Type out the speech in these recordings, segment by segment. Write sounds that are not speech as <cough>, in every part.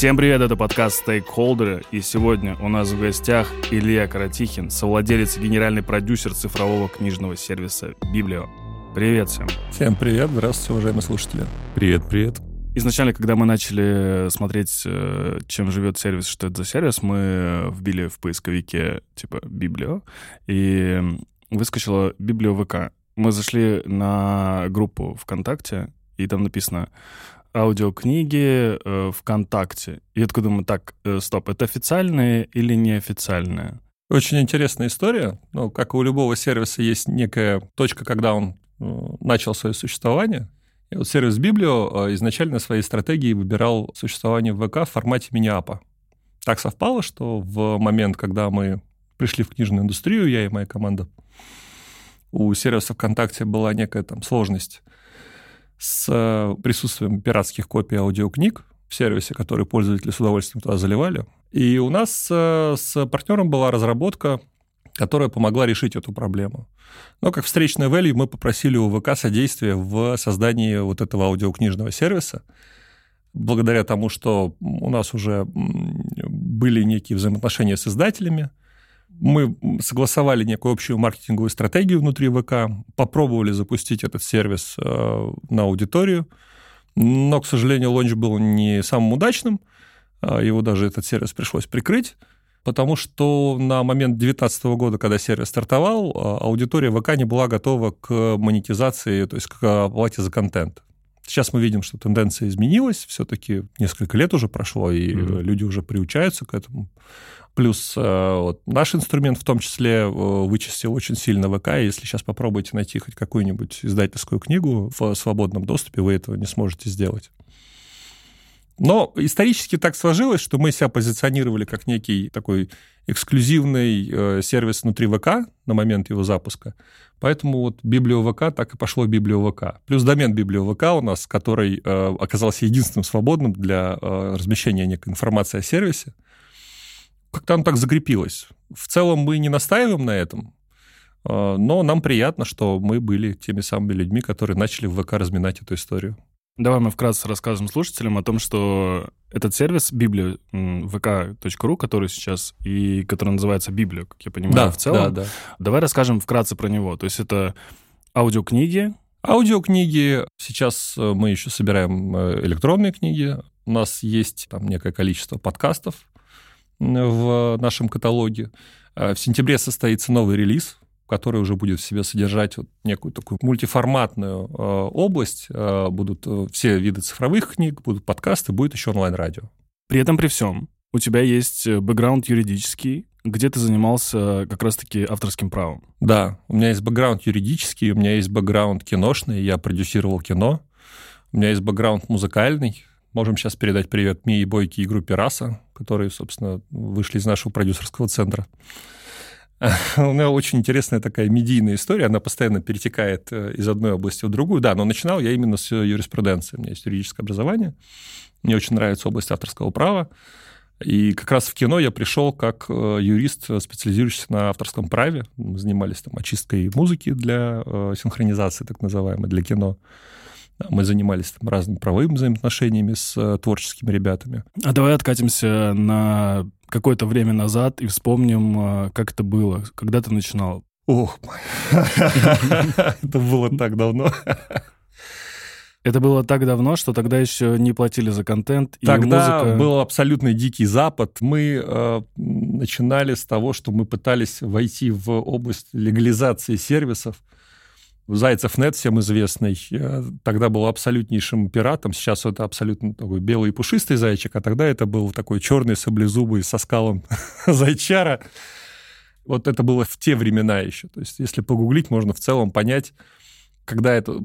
Всем привет, это подкаст «Стейкхолдеры», и сегодня у нас в гостях Илья Каратихин, совладелец и генеральный продюсер цифрового книжного сервиса «Библио». Привет всем. Всем привет, здравствуйте, уважаемые слушатели. Привет, привет. Изначально, когда мы начали смотреть, э, чем живет сервис, что это за сервис, мы вбили в поисковике типа «Библио», и выскочила «Библио ВК». Мы зашли на группу ВКонтакте, и там написано аудиокниги э, ВКонтакте. И я такой думаю, так, э, стоп, это официальные или неофициальные? Очень интересная история. Ну, как и у любого сервиса есть некая точка, когда он э, начал свое существование. Вот сервис Библио э, изначально своей стратегией выбирал существование в ВК в формате мини-апа. Так совпало, что в момент, когда мы пришли в книжную индустрию, я и моя команда, у сервиса ВКонтакте была некая там сложность с э, присутствием пиратских копий аудиокниг в сервисе, который пользователи с удовольствием туда заливали. И у нас э, с партнером была разработка, которая помогла решить эту проблему. Но как встречная value мы попросили у ВК содействия в создании вот этого аудиокнижного сервиса, благодаря тому, что у нас уже были некие взаимоотношения с издателями, мы согласовали некую общую маркетинговую стратегию внутри ВК, попробовали запустить этот сервис э, на аудиторию, но, к сожалению, лонч был не самым удачным, а его даже этот сервис пришлось прикрыть, потому что на момент 2019 года, когда сервис стартовал, а, аудитория ВК не была готова к монетизации, то есть к оплате за контент. Сейчас мы видим, что тенденция изменилась, все-таки несколько лет уже прошло, и mm-hmm. люди уже приучаются к этому. Плюс э, вот, наш инструмент в том числе э, вычистил очень сильно ВК. Если сейчас попробуете найти хоть какую-нибудь издательскую книгу в свободном доступе, вы этого не сможете сделать. Но исторически так сложилось, что мы себя позиционировали как некий такой эксклюзивный э, сервис внутри ВК на момент его запуска. Поэтому вот Библио ВК так и пошло Библио ВК. Плюс домен Библио ВК у нас, который э, оказался единственным свободным для э, размещения некой информации о сервисе как-то оно так закрепилось. В целом мы не настаиваем на этом, но нам приятно, что мы были теми самыми людьми, которые начали в ВК разминать эту историю. Давай мы вкратце расскажем слушателям о том, что этот сервис Библия vk.ru, который сейчас и который называется Библия, как я понимаю, да, в целом. Да, да. Давай расскажем вкратце про него. То есть это аудиокниги. Аудиокниги. Сейчас э, мы еще собираем э, электронные книги. У нас есть там некое количество подкастов, в нашем каталоге. А в сентябре состоится новый релиз, который уже будет в себе содержать вот некую такую мультиформатную э, область. Э, будут э, все виды цифровых книг, будут подкасты, будет еще онлайн-радио. При этом при всем у тебя есть бэкграунд юридический, где ты занимался как раз-таки авторским правом. Да, у меня есть бэкграунд юридический, у меня есть бэкграунд киношный, я продюсировал кино. У меня есть бэкграунд музыкальный, Можем сейчас передать привет Мии Бойки и группе «Раса», которые, собственно, вышли из нашего продюсерского центра. <laughs> У меня очень интересная такая медийная история, она постоянно перетекает э, из одной области в другую. Да, но начинал я именно с юриспруденции. У меня есть юридическое образование, мне очень нравится область авторского права. И как раз в кино я пришел как э, юрист, специализирующийся на авторском праве. Мы занимались там очисткой музыки для э, синхронизации, так называемой, для кино. Мы занимались там разными правовыми взаимоотношениями с э, творческими ребятами. А давай откатимся на какое-то время назад и вспомним, э, как это было, когда ты начинал. Ох, <laughs> это было так давно. Это было так давно, что тогда еще не платили за контент. И тогда музыка... был абсолютный дикий запад. Мы э, начинали с того, что мы пытались войти в область легализации сервисов. Зайцев нет, всем известный, тогда был абсолютнейшим пиратом, сейчас это абсолютно такой белый и пушистый зайчик, а тогда это был такой черный саблезубый со скалом <laughs> зайчара. Вот это было в те времена еще. То есть если погуглить, можно в целом понять, когда это,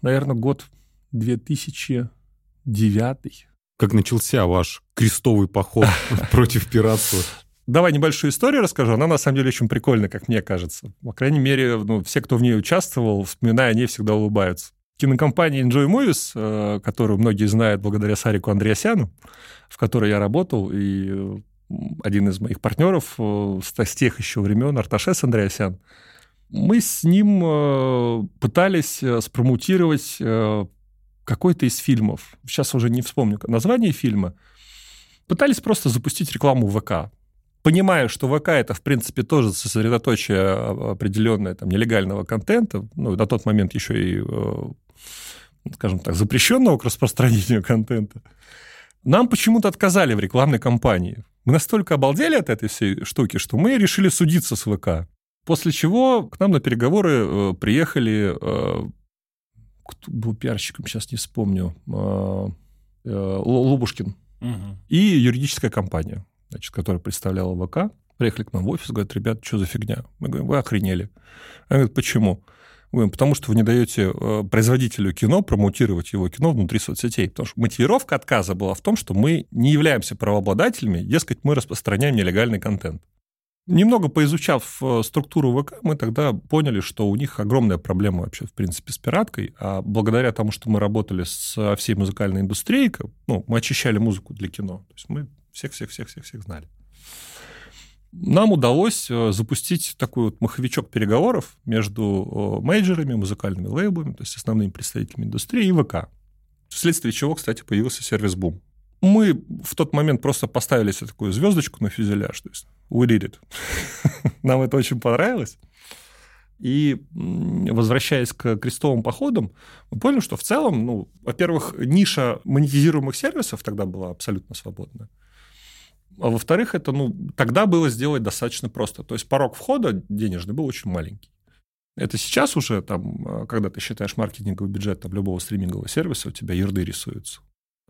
наверное, год 2009. Как начался ваш крестовый поход <laughs> против пиратства? Давай небольшую историю расскажу. Она на самом деле очень прикольная, как мне кажется. По крайней мере, ну, все, кто в ней участвовал, вспоминая о ней, всегда улыбаются. Кинокомпания Enjoy Movies, э, которую многие знают благодаря Сарику Андреасяну, в которой я работал, и один из моих партнеров э, с тех еще времен, Арташес Андреасян, мы с ним э, пытались э, спромутировать какой-то из фильмов. Сейчас уже не вспомню название фильма. Пытались просто запустить рекламу в ВК. Понимая, что ВК это, в принципе, тоже сосредоточие определенное там, нелегального контента, ну, на тот момент еще и, скажем так, запрещенного к распространению <laughs> контента, нам почему-то отказали в рекламной кампании. Мы настолько обалдели от этой всей штуки, что мы решили судиться с ВК. После чего к нам на переговоры э, приехали... Э, кто был пиарщиком, сейчас не вспомню. Э, э, Лубушкин. Угу. И юридическая компания, значит, которая представляла ВК. Приехали к нам в офис, говорят, ребят, что за фигня? Мы говорим, вы охренели. Они говорят, почему? Потому что вы не даете э, производителю кино промоутировать его кино внутри соцсетей. Потому что мотивировка отказа была в том, что мы не являемся правообладателями, дескать, мы распространяем нелегальный контент. Немного поизучав э, структуру ВК, мы тогда поняли, что у них огромная проблема вообще, в принципе, с пираткой. А благодаря тому, что мы работали со всей музыкальной индустрией, ну, мы очищали музыку для кино. То есть мы всех-всех-всех-всех знали нам удалось э, запустить такой вот маховичок переговоров между мейджерами, музыкальными лейблами, то есть основными представителями индустрии и ВК. Вследствие чего, кстати, появился сервис Boom. Мы в тот момент просто поставили себе такую звездочку на фюзеляж, то есть we did it. <laughs> Нам это очень понравилось. И возвращаясь к крестовым походам, мы поняли, что в целом, ну, во-первых, ниша монетизируемых сервисов тогда была абсолютно свободная. А во-вторых, это, ну, тогда было сделать достаточно просто. То есть порог входа денежный был очень маленький. Это сейчас уже, там, а, когда ты считаешь маркетинговый бюджет там, любого стримингового сервиса, у тебя ерды рисуются.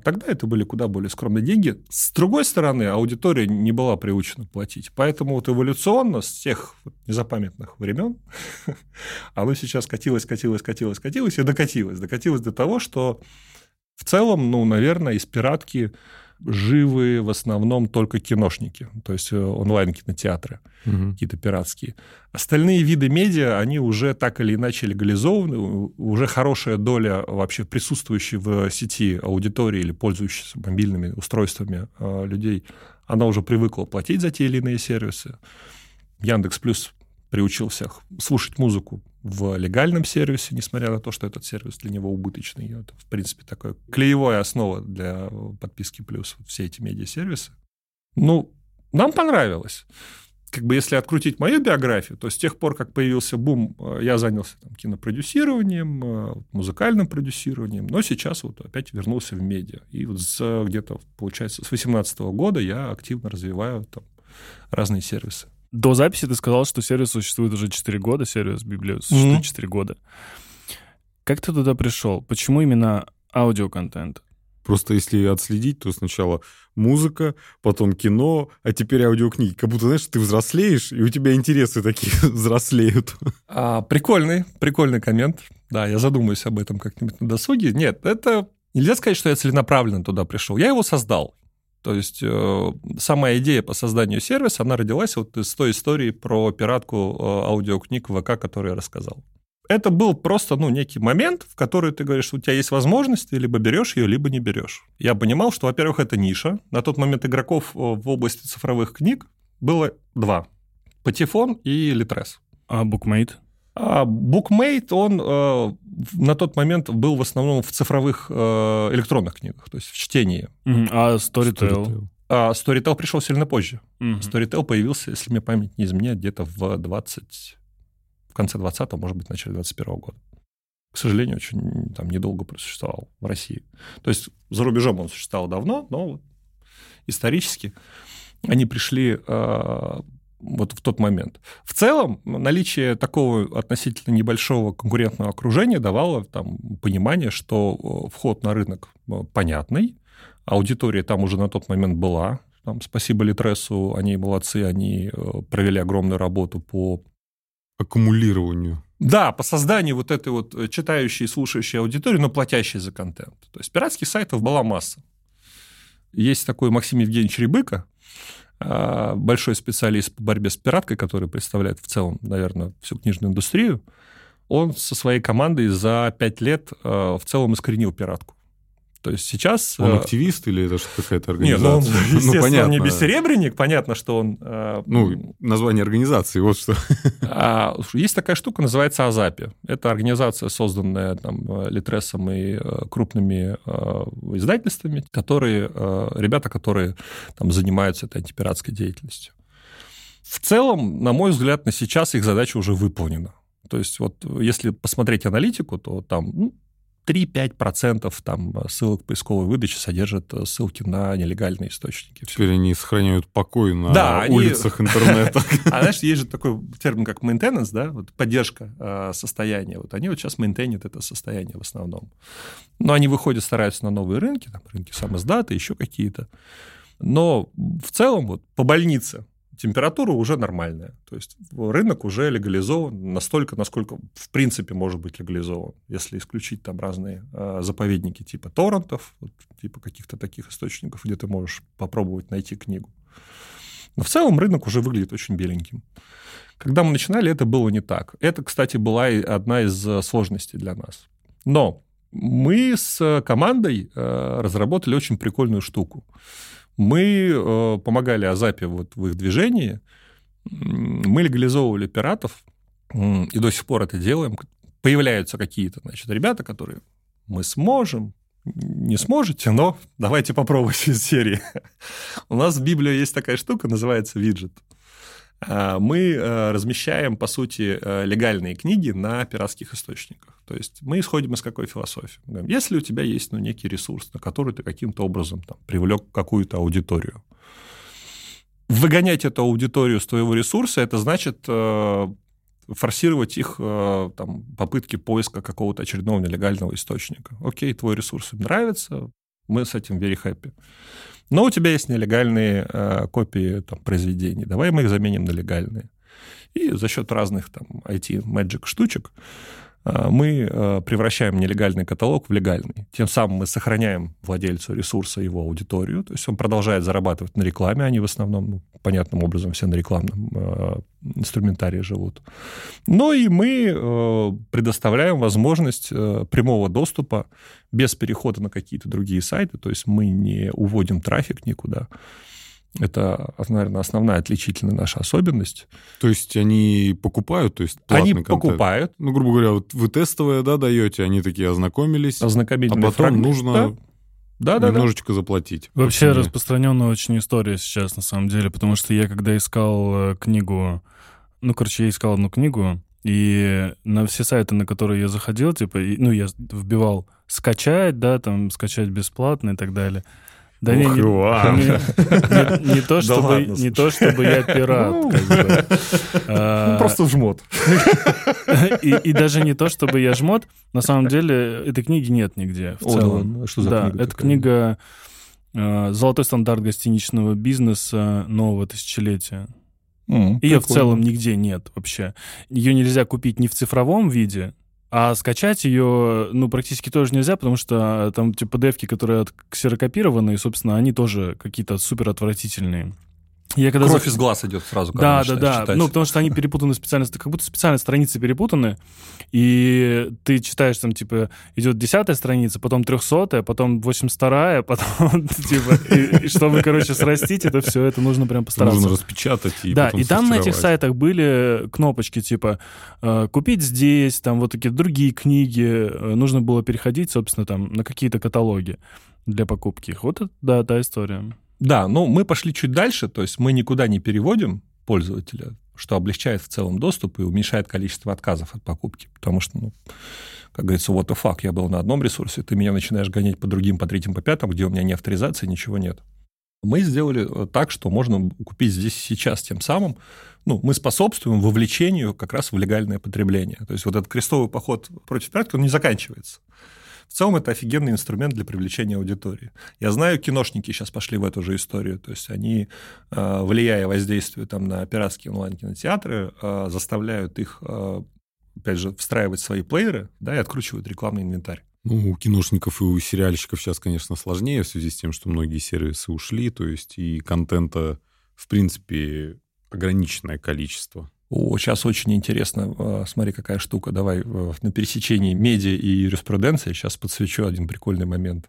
Тогда это были куда более скромные деньги. С другой стороны, аудитория не была приучена платить. Поэтому вот эволюционно с тех незапамятных времен <laughs> оно сейчас катилось, катилось, катилось, катилось и докатилось. Докатилось до того, что в целом, ну, наверное, из пиратки живы в основном только киношники, то есть э, онлайн-кинотеатры, угу. какие-то пиратские. Остальные виды медиа, они уже так или иначе легализованы, уже хорошая доля вообще присутствующей в сети аудитории или пользующейся мобильными устройствами э, людей, она уже привыкла платить за те или иные сервисы. Яндекс Плюс приучил всех слушать музыку в легальном сервисе, несмотря на то, что этот сервис для него убыточный. Это, в принципе, такая клеевая основа для подписки плюс, все эти медиа-сервисы. Ну, нам понравилось. Как бы если открутить мою биографию, то с тех пор, как появился бум, э, я занялся там, кинопродюсированием, э, музыкальным продюсированием, но сейчас вот опять вернулся в медиа. И вот где-то, получается, с 2018 года я активно развиваю там разные сервисы. До записи ты сказал, что сервис существует уже 4 года, сервис Библия существует mm-hmm. 4 года. Как ты туда пришел? Почему именно аудиоконтент? Просто если отследить, то сначала музыка, потом кино, а теперь аудиокниги. Как будто, знаешь, ты взрослеешь, и у тебя интересы такие <laughs> взрослеют. А, прикольный, прикольный коммент. Да, я задумаюсь об этом как-нибудь на досуге. Нет, это... Нельзя сказать, что я целенаправленно туда пришел. Я его создал. То есть э, сама идея по созданию сервиса, она родилась вот из той истории про пиратку э, аудиокниг ВК, которую я рассказал. Это был просто, ну, некий момент, в который ты говоришь, у тебя есть возможность, ты либо берешь ее, либо не берешь. Я понимал, что, во-первых, это ниша. На тот момент игроков э, в области цифровых книг было два. Патефон и Литрес. А Букмейт? А Bookmate, он э, на тот момент был в основном в цифровых э, электронных книгах, то есть в чтении. Mm-hmm. А Storytel? Storytel? А Storytel пришел сильно позже. Mm-hmm. Storytel появился, если мне память не изменяет, где-то в 20... в конце 20-го, может быть, в начале 21 года. К сожалению, очень там недолго просуществовал в России. То есть за рубежом он существовал давно, но исторически они пришли э, вот в тот момент. В целом, наличие такого относительно небольшого конкурентного окружения давало там, понимание, что э, вход на рынок э, понятный, аудитория там уже на тот момент была. Там, спасибо Литрессу, они молодцы, они э, провели огромную работу по аккумулированию. Да, по созданию вот этой вот читающей и слушающей аудитории, но платящей за контент. То есть пиратских сайтов была масса. Есть такой Максим Евгеньевич Рябыка, а, большой специалист по борьбе с пираткой, который представляет в целом, наверное, всю книжную индустрию, он со своей командой за пять лет а, в целом искоренил пиратку. То есть сейчас... Он э, активист или это что какая-то Нет, ну, он, организация? <laughs> естественно, не бессеребренник. Понятно, что он... э, Ну, название организации, вот что. <laughs> А, есть такая штука, называется Азапи. Это организация, созданная там, Литресом и э, крупными э, издательствами, которые, э, ребята, которые там, занимаются этой антипиратской деятельностью. В целом, на мой взгляд, на сейчас их задача уже выполнена. То есть вот если посмотреть аналитику, то там ну, 3-5% там ссылок поисковой выдачи содержат э, ссылки на нелегальные источники. Теперь они сохраняют покой на Да, они- улицах интернета. <laughs> А знаешь, есть же такой термин, как maintenance, да, вот поддержка э, состояния. Вот они вот сейчас мейнтейнят это состояние в основном. Но они выходят, стараются на новые рынки, там рынки самоздата, еще какие-то. Но в целом вот по больнице температура уже нормальная. То есть рынок уже легализован настолько, насколько в принципе может быть легализован. Если исключить там разные э, заповедники типа торрентов, вот, типа каких-то таких источников, где ты можешь попробовать найти книгу. Но в целом рынок уже выглядит очень беленьким. Когда мы начинали, это было не так. Это, кстати, была одна из э, сложностей для нас. Но мы с командой э, разработали очень прикольную штуку. Мы э, помогали Азапе вот в их движении, мы легализовывали пиратов, и до сих пор это делаем. Появляются какие-то, значит, ребята, которые мы сможем, не сможете, но давайте попробуем из серии. У нас в Библии есть такая штука, называется виджет. А, Мы э, размещаем, по сути, э, легальные книги на пиратских источниках. То есть мы исходим из какой философии? Если у тебя есть ну, некий ресурс, на который ты каким-то образом там, привлек какую-то аудиторию, выгонять эту аудиторию с твоего ресурса, это значит э, форсировать их э, там, попытки поиска какого-то очередного нелегального источника. Окей, твой ресурс им нравится, мы с этим very happy. Но у тебя есть нелегальные э, копии там, произведений, давай мы их заменим на легальные. И за счет разных там IT-magic штучек э, мы э, превращаем нелегальный каталог в легальный. Тем самым мы сохраняем владельцу ресурса его аудиторию, то есть он продолжает зарабатывать на рекламе, они в основном, ну, понятным образом, все на рекламном э, инструментарии живут. Но и мы э, предоставляем возможность э, прямого доступа без перехода на какие-то другие сайты, то есть мы не уводим трафик никуда. Это, наверное, основная отличительная наша особенность. То есть они покупают, то есть Они платный контент? покупают, Ну, грубо говоря, вот вы тестовое, да, даете, они такие ознакомились, а ознакомительные потом фрагменты. нужно Да, да, да. немножечко заплатить. Вообще По цене. распространенная очень история сейчас, на самом деле, потому что я когда искал э, книгу, ну, короче, я искал одну книгу, и на все сайты, на которые я заходил, типа, ну, я вбивал скачать, да, там, скачать бесплатно и так далее. Да не, не, не- то, <laughs> чтобы, не то, чтобы я пират, бы. <laughs> А, Ну, просто жмот. <laughs> и, даже не то, чтобы я жмот, на самом деле этой книги нет нигде в целом. ладно. Что за да, книга это такая? книга э, «Золотой стандарт гостиничного бизнеса нового тысячелетия». Ее в целом нигде нет вообще. Ее нельзя купить ни в цифровом виде, а скачать ее, ну, практически тоже нельзя, потому что там, типа, PDF-ки, которые от- ксерокопированы, собственно, они тоже какие-то супер отвратительные. Я когда Кровь зах- из глаз идет сразу, когда да, да, да. читать. Ну, потому что они перепутаны специально, как будто специально страницы перепутаны, и ты читаешь там, типа, идет десятая страница, потом трехсотая, потом восемьдесят вторая, <laughs> потом, типа, и, и чтобы, короче, срастить это все, это нужно прям постараться. Нужно распечатать и да, и там на этих сайтах были кнопочки типа э, купить здесь, там вот такие другие книги. Э, Нужно было переходить, собственно, там на какие-то каталоги для покупки их. Вот это, да, та история. Да, но мы пошли чуть дальше, то есть мы никуда не переводим пользователя, что облегчает в целом доступ и уменьшает количество отказов от покупки. Потому что, ну, как говорится, what the fuck, я был на одном ресурсе, ты меня начинаешь гонять по другим, по третьим, по пятым, где у меня ни авторизации, ничего нет. Мы сделали э, так, что можно купить здесь сейчас тем самым. Ну, мы способствуем вовлечению как раз в легальное потребление. То есть вот этот крестовый поход против пиратки, он не заканчивается. В целом это офигенный инструмент для привлечения аудитории. Я знаю, киношники сейчас пошли в эту же историю. То есть они, э, влияя воздействию там, на пиратские онлайн-кинотеатры, э, заставляют их, э, опять же, встраивать свои плееры да, и откручивают рекламный инвентарь. Ну, у киношников и у сериальщиков сейчас, конечно, сложнее в связи с тем, что многие сервисы ушли, то есть и контента, в принципе, ограниченное количество. О, сейчас очень интересно. э, Смотри, какая штука. Давай э, на пересечении медиа и юриспруденции сейчас подсвечу один прикольный момент.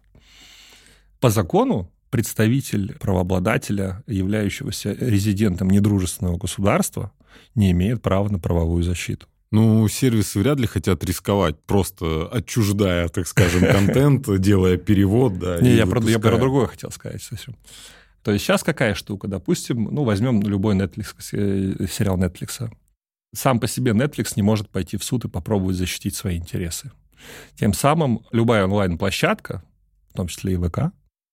По закону представитель правообладателя, являющегося резидентом недружественного государства, не имеет права на правовую защиту. Ну, сервисы вряд ли хотят рисковать, просто отчуждая, так скажем, <laughs> контент, делая перевод, да. Не, я про другое хотел сказать совсем. То есть сейчас какая штука? Допустим, ну, возьмем любой Netflix, э, сериал Netflix. Сам по себе Netflix не может пойти в суд и попробовать защитить свои интересы. Тем самым любая онлайн-площадка, в том числе и ВК,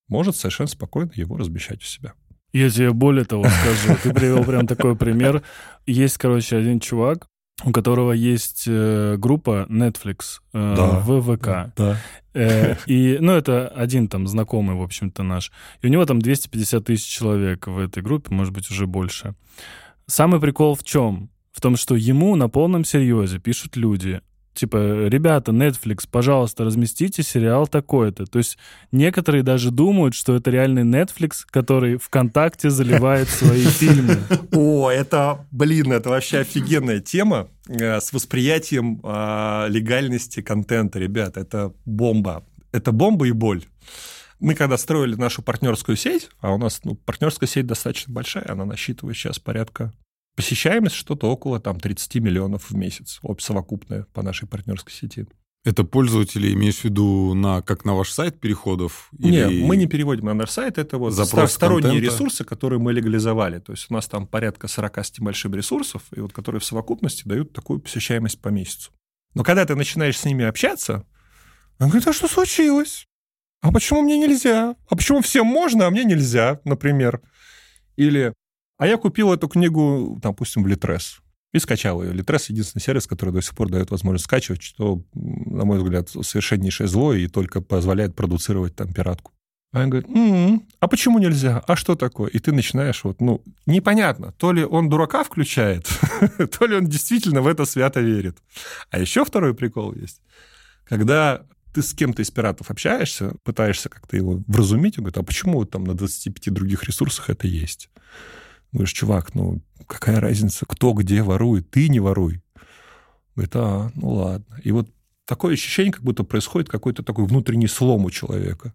может совершенно спокойно его размещать у себя. Я тебе более того скажу. Ты привел прям такой пример. Есть, короче, один чувак, у которого есть э, группа Netflix э, да, в ВК. Да. Э, и, ну, это один там знакомый, в общем-то, наш. И у него там 250 тысяч человек в этой группе, может быть, уже больше. Самый прикол в чем? В том, что ему на полном серьезе пишут люди, типа, ребята, Netflix, пожалуйста, разместите сериал такой-то. То есть некоторые даже думают, что это реальный Netflix, который ВКонтакте заливает свои <laughs> фильмы. О, это, блин, это вообще офигенная тема э, с восприятием а, легальности контента, ребят. Это бомба. Это бомба и боль. Мы когда строили нашу партнерскую сеть, а у нас ну, партнерская сеть достаточно большая, она насчитывает сейчас порядка Посещаемость что-то около там, 30 миллионов в месяц, совокупная по нашей партнерской сети. Это пользователи, имеешь в виду, на, как на ваш сайт переходов? Нет, или... мы не переводим на наш сайт, это вот Запрос сторонние контента? ресурсы, которые мы легализовали. То есть у нас там порядка 40 с небольшим ресурсов, и вот которые в совокупности дают такую посещаемость по месяцу. Но когда ты начинаешь с ними общаться, он говорит, а что случилось? А почему мне нельзя? А почему всем можно, а мне нельзя, например? Или а я купил эту книгу, допустим, в Литрес. И скачал ее. Литрес — единственный сервис, который до сих пор дает возможность скачивать, что, на мой взгляд, совершеннейшее зло и только позволяет продуцировать там пиратку. А он говорит, м-м, а почему нельзя? А что такое? И ты начинаешь вот, ну, непонятно, то ли он дурака включает, <laughs> то ли он действительно в это свято верит. А еще второй прикол есть. Когда ты с кем-то из пиратов общаешься, пытаешься как-то его вразумить, он говорит, а почему там на 25 других ресурсах это есть? Говоришь, чувак, ну какая разница, кто где ворует, ты не воруй. Говорит, а, ну ладно. И вот такое ощущение, как будто происходит какой-то такой внутренний слом у человека.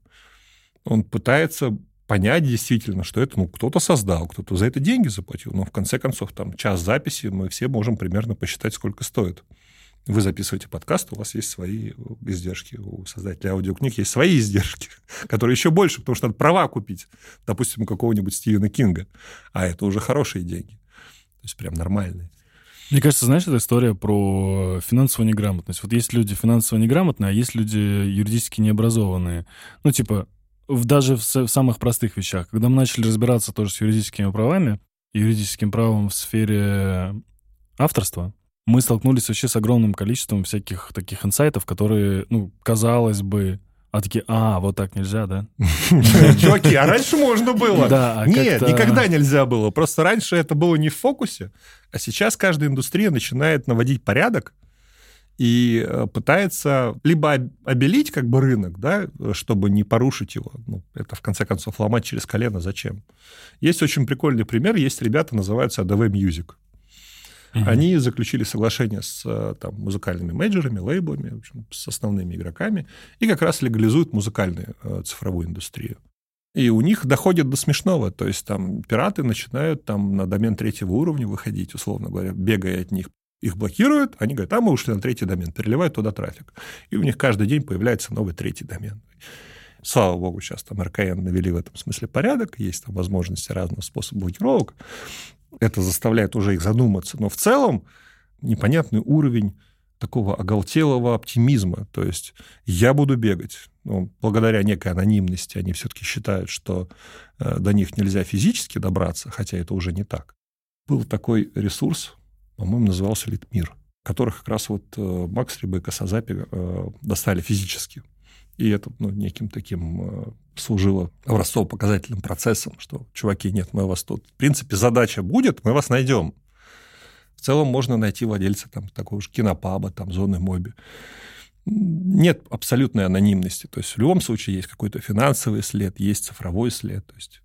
Он пытается понять действительно, что это ну, кто-то создал, кто-то за это деньги заплатил. Но в конце концов, там час записи, мы все можем примерно посчитать, сколько стоит. Вы записываете подкаст, у вас есть свои издержки. У создателя аудиокниг есть свои издержки, <laughs> которые еще больше, потому что надо права купить, допустим, у какого-нибудь Стивена Кинга. А это уже хорошие деньги. То есть прям нормальные. Мне кажется, знаешь, это история про финансовую неграмотность. Вот есть люди финансово неграмотные, а есть люди юридически необразованные. Ну, типа, в, даже в, в самых простых вещах. Когда мы начали разбираться тоже с юридическими правами, юридическим правом в сфере авторства, мы столкнулись вообще с огромным количеством всяких таких инсайтов, которые, ну, казалось бы, а такие, а, вот так нельзя, да? <laughs> Чуваки, а раньше можно было. Да, а Нет, никогда нельзя было. Просто раньше это было не в фокусе, а сейчас каждая индустрия начинает наводить порядок и э, пытается либо обелить как бы рынок, да, чтобы не порушить его. Ну, это, в конце концов, ломать через колено зачем? Есть очень прикольный пример. Есть ребята, называются ADV Music. Угу. Они заключили соглашение с э, там, музыкальными менеджерами, лейблами, в общем, с основными игроками, и как раз легализуют музыкальную э, цифровую индустрию. И у них доходит до смешного. То есть там пираты начинают там на домен третьего уровня выходить, условно говоря, бегая от них. Их блокируют, они говорят, а мы ушли на третий домен, переливают туда трафик. И у них каждый день появляется новый третий домен. Слава богу, сейчас там РКН навели в этом смысле порядок, есть там возможности разных способов блокировок это заставляет уже их задуматься. Но в целом непонятный уровень такого оголтелого оптимизма. То есть я буду бегать. Ну, благодаря некой анонимности они все-таки считают, что э, до них нельзя физически добраться, хотя это уже не так. Был такой ресурс, по-моему, назывался Литмир, которых как раз вот э, Макс Рибы и Касазапи э, достали физически. И это ну, неким таким э, служило образцово-показательным процессом, что, чуваки, нет, мы вас тут... В принципе, задача будет, мы вас найдем. В целом можно найти владельца там, такого же кинопаба, там, зоны моби. Нет абсолютной анонимности. То есть в любом случае есть какой-то финансовый след, есть цифровой след. То есть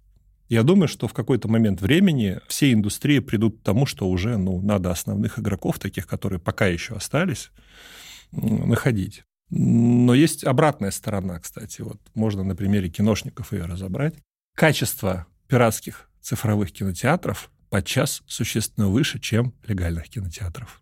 я думаю, что в какой-то момент времени все индустрии придут к тому, что уже ну, надо основных игроков, таких, которые пока еще остались, находить. Но есть обратная сторона, кстати. Вот можно на примере киношников ее разобрать. Качество пиратских цифровых кинотеатров подчас существенно выше, чем легальных кинотеатров.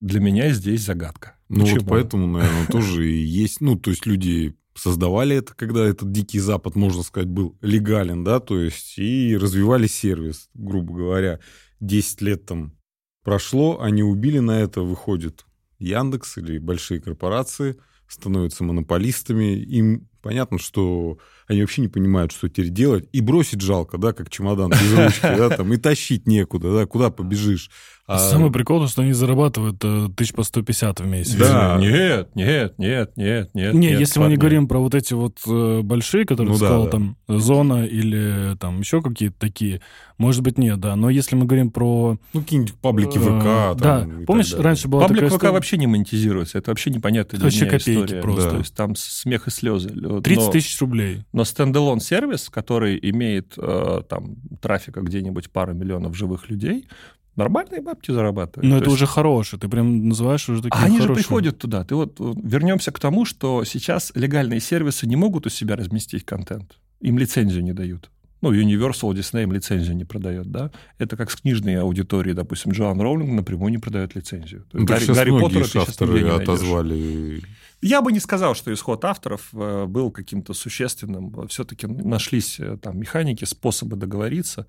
Для меня здесь загадка. Ну Почему? вот поэтому, наверное, <laughs> тоже и есть... Ну, то есть люди создавали это, когда этот дикий запад, можно сказать, был легален, да, то есть и развивали сервис, грубо говоря. 10 лет там прошло, они убили на это, выходит Яндекс или большие корпорации, становятся монополистами, им понятно, что они вообще не понимают, что теперь делать, и бросить жалко, да, как чемодан без ручки, да, там, и тащить некуда, да, куда побежишь. А- Самый прикол, то, что они зарабатывают э, тысяч по 150 в месяц. Да. Нет, нет, нет, нет, нет. Не, нет, если мы не говорим про вот эти вот э, большие, которые Ну ты да, сказал, да. там, Зона или там еще какие-то такие, может быть, нет, да. Но если мы говорим про... Ну, какие-нибудь паблики э, ВК. Да, там, так помнишь, далее. раньше была Паблик такая ВК вообще не монетизируется. Это вообще непонятная для Вообще меня копейки история. просто. То есть там смех и слезы. 30 Но- тысяч рублей. Но стендалон сервис, который имеет э, там трафика где-нибудь пару миллионов живых людей, нормальные бабки зарабатывают. Но То это есть- уже хороший. Ты прям называешь уже такие А они же хорошие. приходят туда. Ты вот вернемся к тому, что сейчас легальные сервисы не могут у себя разместить контент. Им лицензию не дают. Ну, Universal Disney им лицензию не продает, да? Это как с книжной аудиторией, допустим, Джоан Роулинг напрямую не продает лицензию. То Ну, есть так Гарри, сейчас Гарри многие Поттера ты сейчас авторы отозвали. Я бы не сказал, что исход авторов э, был каким-то существенным. Все-таки нашлись э, там механики, способы договориться.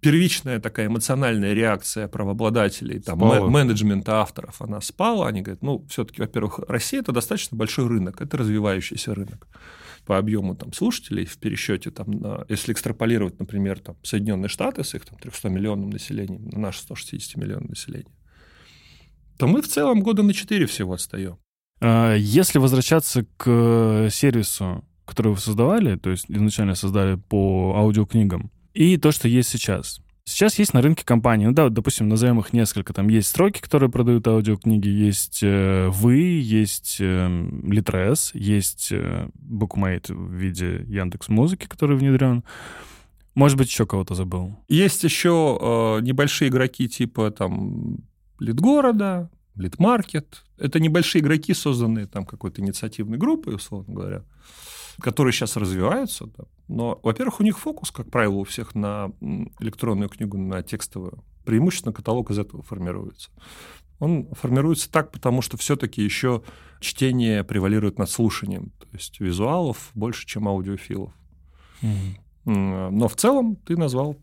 Первичная такая эмоциональная реакция правообладателей, там, менеджмента авторов, она спала. Они говорят, ну, все-таки, во-первых, Россия – это достаточно большой рынок, это развивающийся рынок по объему там, слушателей в пересчете, там, на- если экстраполировать, например, там, Соединенные Штаты с их там, 300-миллионным населением на наше 160 миллионное население, то мы в целом года на 4 всего отстаем. А, Если возвращаться к сервису, который вы создавали, то есть изначально создали по аудиокнигам, и то, что есть сейчас. Сейчас есть на рынке компании, ну да, допустим, назовем их несколько. Там есть строки, которые продают аудиокниги, есть э, вы, есть э, Litres, есть э, Bookmate в виде Яндекс Музыки, который внедрен. Может быть, еще кого-то забыл. Есть еще э, небольшие игроки типа там Литгорода, Литмаркет. Это небольшие игроки, созданные там какой-то инициативной группой, условно говоря, которые сейчас развиваются. да. Но, во-первых, у них фокус, как правило, у всех на электронную книгу, на текстовую. Преимущественно каталог из этого формируется. Он формируется так, потому что все-таки еще чтение превалирует над слушанием. То есть визуалов больше, чем аудиофилов. М, Но в целом ты назвал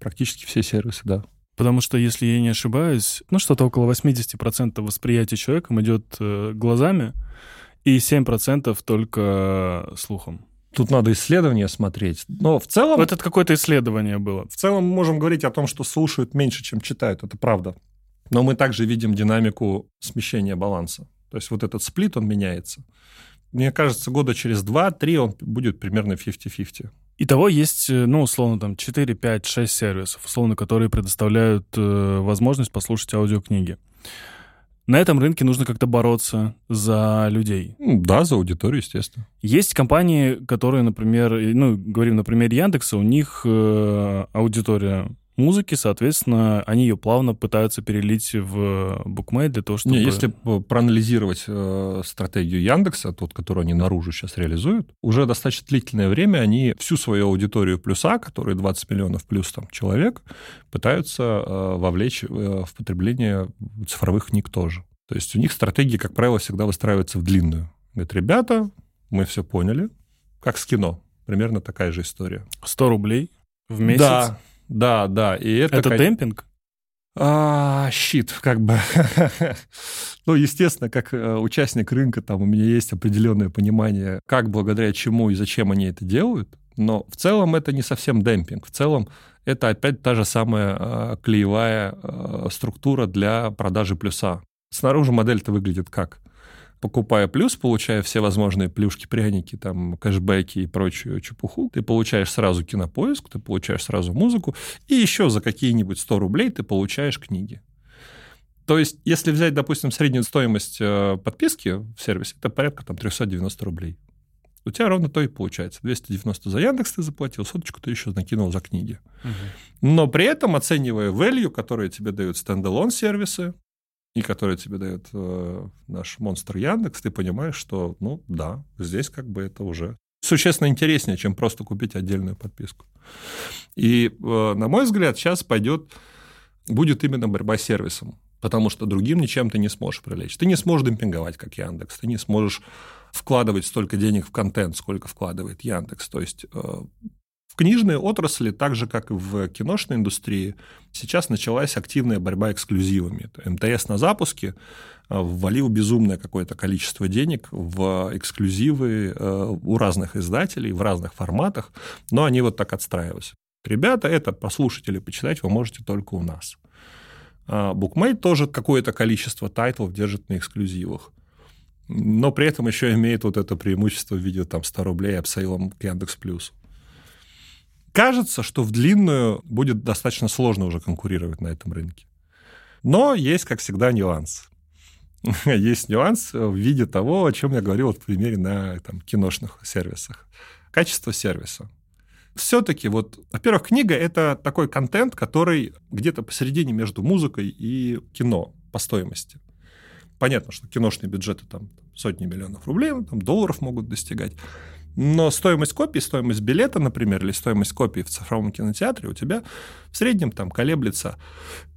практически все сервисы, да. Потому что, если я не ошибаюсь, ну, что-то около 80% восприятия человеком идет э, глазами, и 7% только слухом. Тут надо исследования смотреть. Но в целом, Вот это какое-то исследование было. в целом мы можем говорить о том, что слушают меньше, чем читают. Это правда. Но мы также видим динамику смещения баланса. То есть вот этот сплит, он меняется. Мне кажется, года через 2-3 он будет примерно 50-50. Итого есть, э, ну, условно, там 4, 5, 6 сервисов, условно, которые предоставляют э, возможность послушать аудиокниги. На этом рынке нужно как-то бороться за людей. Да, за аудиторию, естественно. Есть компании, которые, например, ну, говорим на примере Яндекса, у них э, аудитория музыки, соответственно, они ее плавно пытаются перелить в букмейт для того, чтобы... Не, если проанализировать э, стратегию Яндекса, тот, которую они наружу сейчас реализуют, уже достаточно длительное время они всю свою аудиторию плюса, которые 20 миллионов плюс там человек, пытаются э, вовлечь э, в потребление цифровых книг тоже. То есть у них стратегия, как правило, всегда выстраивается в длинную. Говорят, ребята, мы все поняли, как с кино. Примерно такая же история. 100 рублей в месяц. Да, да, да. И это, Это кон- демпинг? а, щит, как бы. <laughs> ну, естественно, как э, участник рынка, там у меня есть определенное понимание, как, благодаря чему и зачем они это делают. Но в целом это не совсем демпинг. В целом это опять та же самая э, клеевая э, структура для продажи плюса. Снаружи модель-то выглядит как? Покупая плюс, получая все возможные плюшки, пряники, там, кэшбэки и прочую чепуху, ты получаешь сразу кинопоиск, ты получаешь сразу музыку, и еще за какие-нибудь 100 рублей ты получаешь книги. То есть, если взять, допустим, среднюю стоимость э, подписки в сервисе, это порядка там 390 рублей. У тебя ровно то и получается. 290 за Яндекс ты заплатил, соточку ты еще накинул за книги. Но при этом, оценивая value, которые тебе дают стендалон сервисы, и который тебе дает э, наш монстр Яндекс, ты понимаешь, что, ну да, здесь как бы это уже существенно интереснее, чем просто купить отдельную подписку. И, э, на мой взгляд, сейчас пойдет, будет именно борьба с сервисом, потому что другим ничем ты не сможешь привлечь. Ты не сможешь демпинговать, как Яндекс, ты не сможешь вкладывать столько денег в контент, сколько вкладывает Яндекс. То есть э, в книжной отрасли, так же, как и в киношной индустрии, сейчас началась активная борьба эксклюзивами. МТС на запуске э, ввалил безумное какое-то количество денег в эксклюзивы э, у разных издателей в разных форматах, но они вот так отстраиваются. Ребята, это послушать или почитать вы можете только у нас. Bookmate тоже какое-то количество тайтлов держит на эксклюзивах. Но при этом еще имеет вот это преимущество в виде там 100 рублей upsale ом к Яндекс Плюс. Кажется, что в длинную будет достаточно сложно уже конкурировать на этом рынке. Но есть, как всегда, нюанс. <laughs> есть нюанс в виде того, о чем я говорил в примере на там, киношных сервисах. Качество сервиса. Все-таки, вот, во-первых, книга — это такой контент, который где-то посередине между музыкой и кино по стоимости. Понятно, что киношные бюджеты там сотни миллионов рублей, там, долларов могут достигать. Но стоимость копии, стоимость билета, например, или стоимость копии в цифровом кинотеатре у тебя в среднем там колеблется,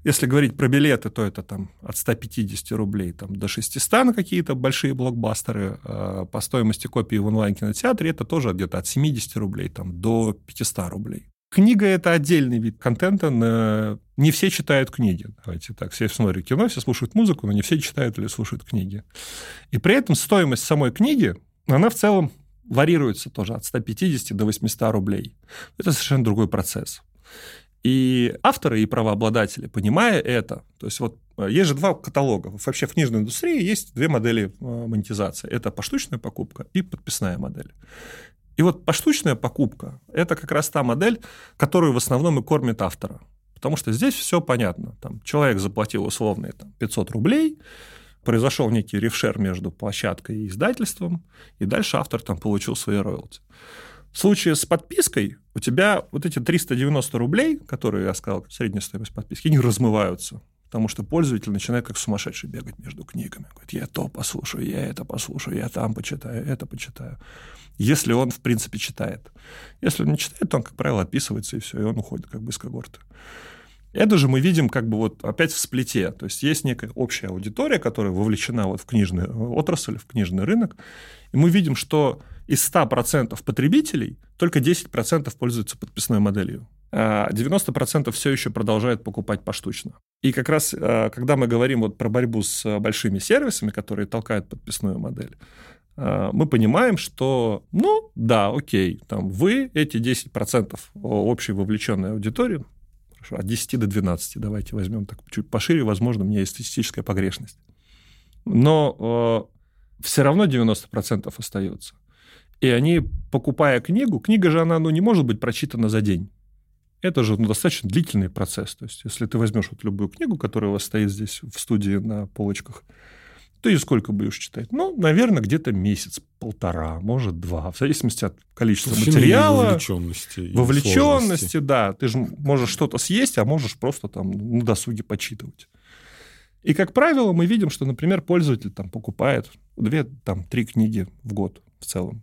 если говорить про билеты, то это там от 150 рублей там, до 600 на какие-то большие блокбастеры. А по стоимости копии в онлайн-кинотеатре это тоже где-то от 70 рублей там, до 500 рублей. Книга — это отдельный вид контента. На... Не все читают книги. Давайте так. Все смотрят кино, все слушают музыку, но не все читают или слушают книги. И при этом стоимость самой книги, она в целом варьируется тоже от 150 до 800 рублей. Это совершенно другой процесс. И авторы и правообладатели, понимая это, то есть вот э, есть же два каталога. Вообще в книжной индустрии есть две модели э, монетизации. Это поштучная покупка и подписная модель. И вот поштучная покупка – это как раз та модель, которую в основном и кормит автора. Потому что здесь все понятно. Там человек заплатил условные там, 500 рублей, произошел некий рефшер между площадкой и издательством, и дальше автор там получил свои роялти. В случае с подпиской у тебя вот эти 390 рублей, которые я сказал, средняя стоимость подписки, они размываются. Потому что пользователь начинает как сумасшедший бегать между книгами. Говорит, я то послушаю, я это послушаю, я там почитаю, это почитаю. Если он, в принципе, читает. Если он не читает, то он, как правило, описывается, и все, и он уходит как бы из когорты. Это же мы видим как бы вот опять в сплите. То есть есть некая общая аудитория, которая вовлечена вот в книжную отрасль, в книжный рынок. И мы видим, что из 100% потребителей только 10% пользуются подписной моделью. А 90% все еще продолжают покупать поштучно. И как раз, а, когда мы говорим вот про борьбу с большими сервисами, которые толкают подписную модель, а, мы понимаем, что, ну, да, окей, там вы, эти 10% общей вовлеченной аудитории, Хорошо, от 10 до 12 давайте возьмем так чуть пошире, возможно, у меня есть статистическая погрешность. Но э, все равно 90% остается. И они, покупая книгу, книга же, она ну, не может быть прочитана за день. Это же ну, достаточно длительный процесс. То есть, если ты возьмешь вот любую книгу, которая у вас стоит здесь в студии на полочках, ты сколько будешь читать? Ну, наверное, где-то месяц, полтора, может, два, в зависимости от количества Слушай, материала. Вовлеченности. Вовлеченности, да. Ты же можешь что-то съесть, а можешь просто там на досуге почитывать. И, как правило, мы видим, что, например, пользователь там покупает две, там, три книги в год в целом.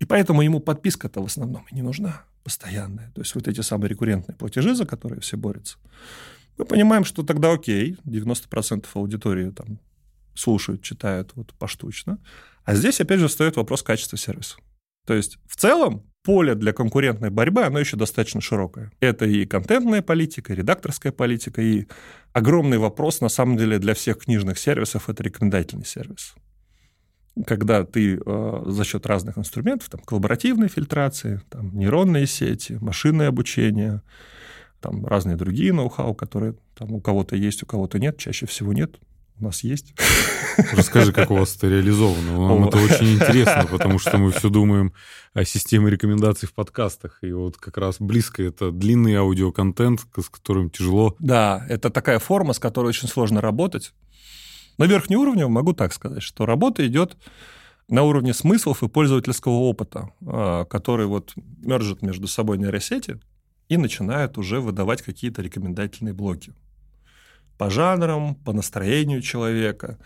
И поэтому ему подписка-то в основном и не нужна постоянная. То есть вот эти самые рекуррентные платежи, за которые все борются. Мы понимаем, что тогда окей, 90% аудитории там слушают, читают вот поштучно. А здесь, опять же, встает вопрос качества сервиса. То есть, в целом, поле для конкурентной борьбы, оно еще достаточно широкое. Это и контентная политика, и редакторская политика, и огромный вопрос, на самом деле, для всех книжных сервисов – это рекомендательный сервис. Когда ты э, за счет разных инструментов, там, коллаборативной фильтрации, там, нейронные сети, машинное обучение, там, разные другие ноу-хау, которые там, у кого-то есть, у кого-то нет, чаще всего нет, у нас есть. <laughs> Расскажи, как у вас это реализовано. Нам это очень интересно, потому что мы все думаем о системе рекомендаций в подкастах. И вот как раз близко это длинный аудиоконтент, с которым тяжело. Да, это такая форма, с которой очень сложно работать. На верхнеуровневом могу так сказать, что работа идет на уровне смыслов и пользовательского опыта, а, который вот мержит между собой нейросети и начинает уже выдавать какие-то рекомендательные блоки. По жанрам, по настроению человека,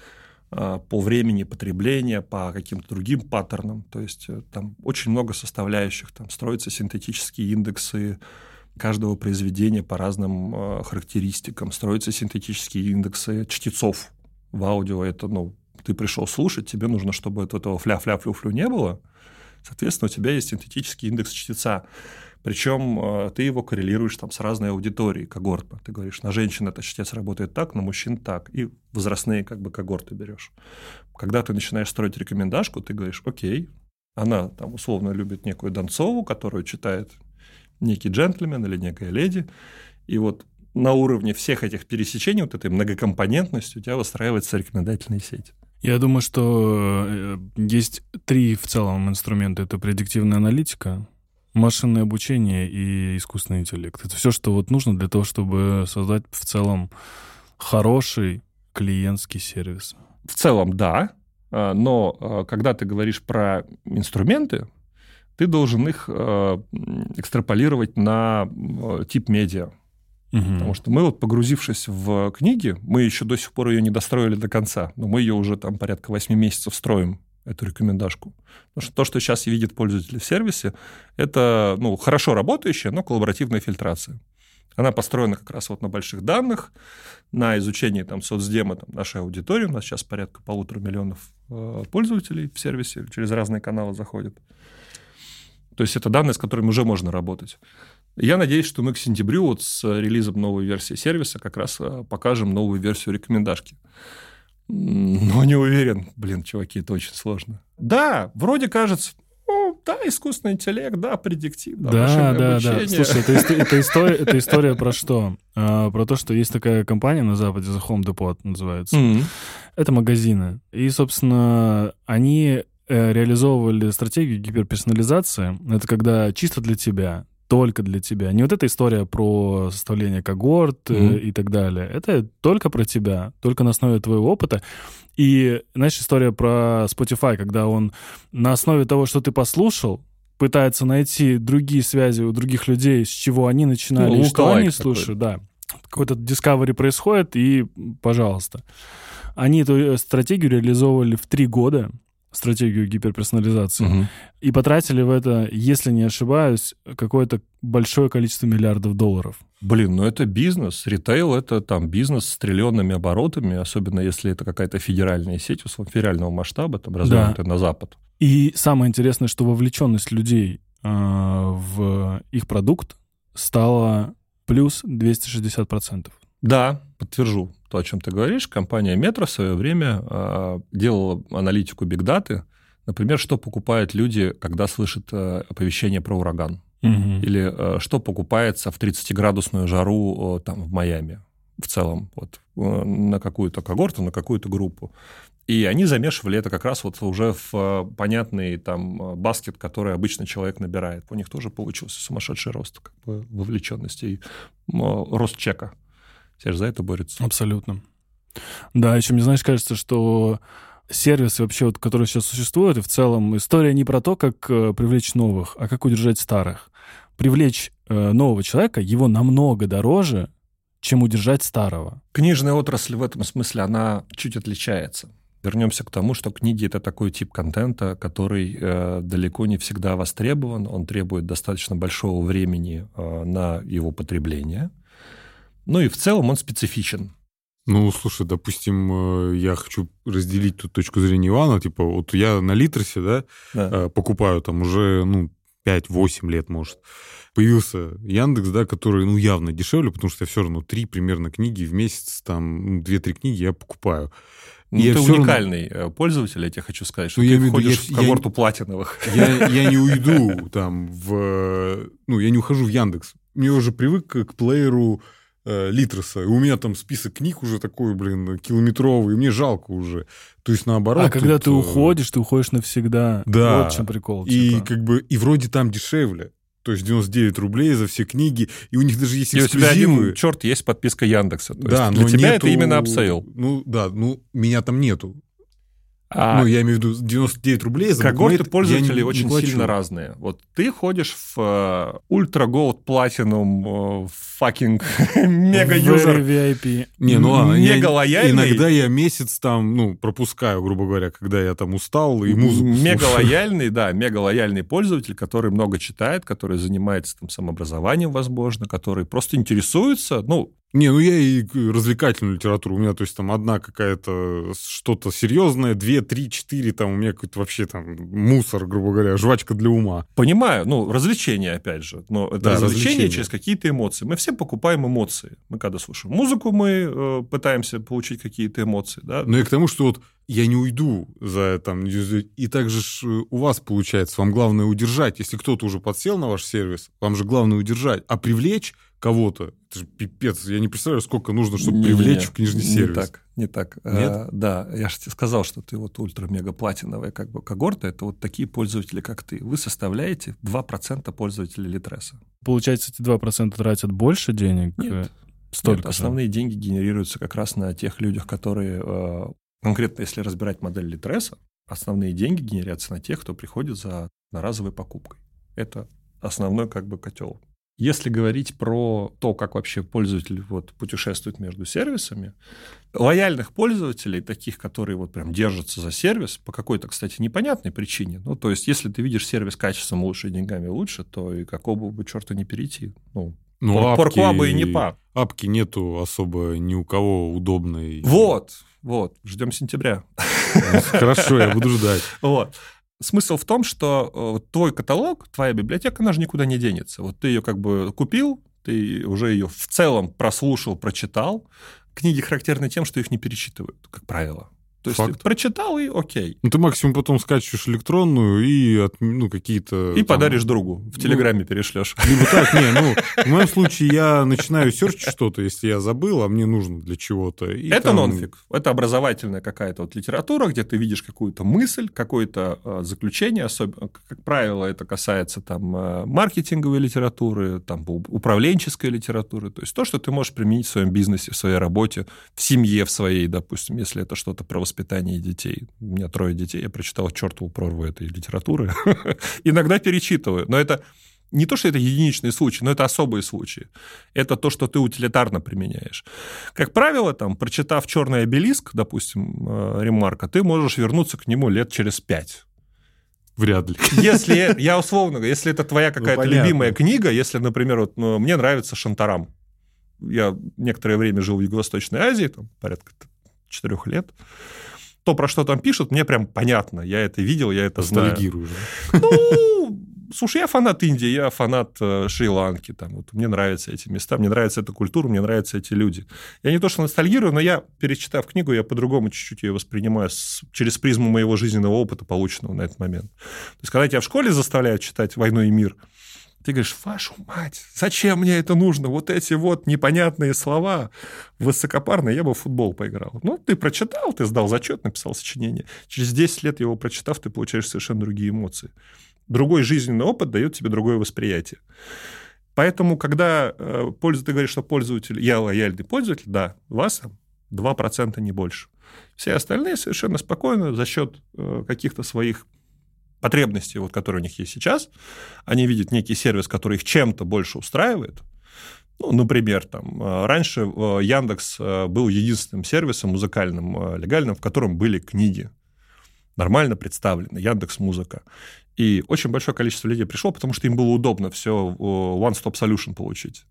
а, по времени потребления, по каким-то другим паттернам. То есть э, там очень много составляющих. Там строятся синтетические индексы каждого произведения по разным э, характеристикам. Строятся синтетические индексы чтецов в аудио. Это, ну, ты пришел слушать, тебе нужно, чтобы этого фля-фля-флю-флю не было. Соответственно, у тебя есть синтетический индекс чтеца. Причем э, ты его коррелируешь там с разной аудиторией когортно. Ты говоришь, на женщин это чтец работает так, на мужчин так. И возрастные как бы когорты берешь. Когда ты начинаешь строить рекомендашку, ты говоришь, окей, она там условно любит некую Донцову, которую читает некий джентльмен или некая леди. И вот на уровне всех этих пересечений, вот этой многокомпонентности у тебя выстраивается рекомендательная сеть. Я думаю, что э, есть три в целом инструмента. Это предиктивная аналитика, машинное обучение и искусственный интеллект. Это все, что вот нужно для того, чтобы создать в целом хороший клиентский сервис. В целом, да. А, но а, когда ты говоришь про инструменты, ты должен их а, экстраполировать на тип медиа. Угу. Потому что мы вот, погрузившись в книги, мы еще до сих пор ее не достроили до конца, но мы ее уже там порядка 8 месяцев строим эту рекомендашку. Потому что то, что сейчас видит пользователь в сервисе, это ну, хорошо работающая, но коллаборативная фильтрация. Она построена как раз вот на больших данных, на изучении там, соцдема там, нашей аудитории. У нас сейчас порядка полутора миллионов э, пользователей в сервисе, через разные каналы заходят. То есть это данные, с которыми уже можно работать. Я надеюсь, что мы к сентябрю вот с релизом новой версии сервиса как раз э, покажем новую версию рекомендашки. Но не уверен. Блин, чуваки, это очень сложно. Да, вроде кажется, ну, да, искусственный интеллект, да, предиктив, да, да, да, да. Слушай, это, это, история, <laughs> это история про что? А, про то, что есть такая компания на Западе, The Home Depot называется. Mm-hmm. Это магазины. И, собственно, они э, реализовывали стратегию гиперперсонализации. Это когда чисто для тебя только для тебя. Не вот эта история про составление когорт mm-hmm. и так далее. Это только про тебя, только на основе твоего опыта. И, знаешь, история про Spotify, когда он на основе того, что ты послушал, пытается найти другие связи у других людей, с чего они начинали, ну, что они слушают, да. Какой-то discovery происходит, и пожалуйста. Они эту э, стратегию реализовывали в три года, стратегию гиперперсонализации. Угу. И потратили в это, если не ошибаюсь, какое-то большое количество миллиардов долларов. Блин, ну это бизнес. Ритейл — это там бизнес с триллионными оборотами, особенно если это какая-то федеральная сеть, федерального масштаба, там, развернутая да. на Запад. И самое интересное, что вовлеченность людей э, в их продукт стала плюс 260%. Да, подтвержу то, о чем ты говоришь. Компания Метро в свое время э, делала аналитику бигдаты. Например, что покупают люди, когда слышат э, оповещение про ураган. Угу. Или э, что покупается в 30-градусную жару э, там, в Майами в целом, вот, э, на какую-то когорту, на какую-то группу. И они замешивали это как раз вот уже в э, понятный там э, баскет, который обычно человек набирает. У них тоже получился сумасшедший рост как бы, вовлеченности и рост чека. Серж за это борется. Абсолютно. Да, еще мне, знаешь, кажется, что сервисы вообще, вот, которые сейчас существуют, и в целом история не про то, как э, привлечь новых, а как удержать старых. Привлечь э, нового человека, его намного дороже, чем удержать старого. Книжная отрасль в этом смысле, она чуть отличается. Вернемся к тому, что книги это такой тип контента, который э, далеко не всегда востребован, он требует достаточно большого времени э, на его потребление. Ну и в целом он специфичен. Ну, слушай, допустим, э, я хочу разделить тут точку зрения Ивана. Типа, вот я на Литресе, да, да. Э, покупаю там уже, ну, 5-8 лет, может. Появился Яндекс, да, который, ну, явно дешевле, потому что я все равно три примерно книги в месяц, там, ну, 2-3 книги я покупаю. Ну, ты уникальный равно... Э, пользователь, я тебе хочу сказать, что ну, ты я входишь я, в когорту я, платиновых. Я, <laughs> я не уйду там в... Ну, я не ухожу в Яндекс. Мне уже привык к плееру э, Литроса. И у меня там список книг уже такой, блин, километровый, и мне жалко уже. То есть наоборот. А когда ты э, уходишь, ты уходишь навсегда. Да. Вот в чем прикол. И типа. как бы, и вроде там дешевле. То есть 99 рублей за все книги, и у них даже есть эксклюзивы. И у тебя один, черт, есть подписка Яндекса. То да, есть для но тебя нету, это именно upsale. Ну да, ну меня там нету. А ну, я имею в виду 99 рублей за Когорты пользователей не, очень не сильно разные. Вот ты ходишь в Ultra Gold Platinum, uh, fucking <laughs> мега юзер. VIP. Не, ну ладно. Мега лояльный. Иногда я месяц там, ну, пропускаю, грубо говоря, когда я там устал и музыку Мега лояльный, да, мега лояльный пользователь, который много читает, который занимается там самообразованием, возможно, который просто интересуется, ну, не, ну я и развлекательную литературу. У меня, то есть, там одна какая-то что-то серьезное, две, три, четыре, там у меня какой-то вообще там мусор, грубо говоря, жвачка для ума. Понимаю, ну, развлечение, опять же. Но это да, развлечение, развлечение через какие-то эмоции. Мы все покупаем эмоции. Мы когда слушаем музыку, мы э, пытаемся получить какие-то эмоции, да. Ну и к тому, что вот я не уйду за там, и также э, у вас получается, вам главное удержать. Если кто-то уже подсел на ваш сервис, вам же главное удержать, а привлечь кого-то. Это же пипец. Я не представляю, сколько нужно, чтобы не, привлечь не, в книжный не сервис. Не так, не так. Нет? А, да, я же тебе сказал, что ты вот ультра-мега-платиновая как бы когорта. Это вот такие пользователи, как ты. Вы составляете 2% пользователей Литреса. Получается, эти 2% тратят больше денег? Нет. Столько Нет, основные деньги генерируются как раз на тех людях, которые... Э, конкретно, если разбирать модель Литреса, основные деньги генерятся на тех, кто приходит за одноразовой покупкой. Это основной как бы котел. Если говорить про то, как вообще пользователь вот путешествует между сервисами, лояльных пользователей, таких, которые вот прям держатся за сервис, по какой-то, кстати, непонятной причине, ну, то есть, если ты видишь сервис качеством лучше и деньгами лучше, то и какого бы черта не перейти. Ну, ну апки, поркуа и не па. Апки нету особо ни у кого удобной. Вот, вот, ждем сентября. Хорошо, я буду ждать. <laughs> Вот. Смысл в том, что э, твой каталог, твоя библиотека, она же никуда не денется. Вот ты ее как бы купил, ты уже ее в целом прослушал, прочитал. Книги характерны тем, что их не перечитывают, как правило. То есть Факт. прочитал и окей. Ну, ты максимум потом скачиваешь электронную и от, ну, какие-то... И там... подаришь другу, в ну, Телеграме ну, перешлешь. Либо так, не, ну, <laughs> в моем случае я начинаю серчить что-то, если я забыл, а мне нужно для чего-то. Это там... нонфик. Это образовательная какая-то вот литература, где ты видишь какую-то мысль, какое-то э, заключение, особенно, как правило, это касается там э, маркетинговой литературы, там управленческой литературы, то есть то, что ты можешь применить в своем бизнесе, в своей работе, в семье в своей, допустим, если это что-то про воспитании детей. У меня трое детей, я прочитал чертову прорву этой литературы. <laughs> Иногда перечитываю, но это не то, что это единичные случаи, но это особые случаи. Это то, что ты утилитарно применяешь. Как правило, там, прочитав «Черный обелиск», допустим, э, ремарка, ты можешь вернуться к нему лет через пять. Вряд ли. Если, <laughs> я условно говорю, если это твоя ну, какая-то ну, любимая книга, если, например, вот, ну, мне нравится Шантарам. Я некоторое время жил в Юго-Восточной Азии, там, порядка четырех лет то, про что там пишут, мне прям понятно. Я это видел, я это знаю. Ну, слушай, я фанат Индии, я фанат э, Шри-Ланки. Там, вот, мне нравятся эти места, мне нравится эта культура, мне нравятся эти люди. Я не то что ностальгирую, но я, перечитав книгу, я по-другому чуть-чуть ее воспринимаю с, через призму моего жизненного опыта, полученного на этот момент. То есть, когда тебя в школе заставляют читать «Войну и мир», ты говоришь, вашу мать, зачем мне это нужно? Вот эти вот непонятные слова высокопарные, я бы в футбол поиграл. Ну, ты прочитал, ты сдал зачет, написал сочинение. Через 10 лет его прочитав, ты получаешь совершенно другие эмоции. Другой жизненный опыт дает тебе другое восприятие. Поэтому, когда э, ты говоришь, что пользователь, я лояльный пользователь, да, вас 2% не больше. Все остальные совершенно спокойно за счет э, каких-то своих потребности, вот, которые у них есть сейчас, они видят некий сервис, который их чем-то больше устраивает. Ну, например, там, э, раньше э, Яндекс э, был единственным сервисом музыкальным, легальным, в котором были книги нормально представлены, Яндекс Музыка. И очень большое количество людей пришло, потому что им было удобно все one-stop solution получить.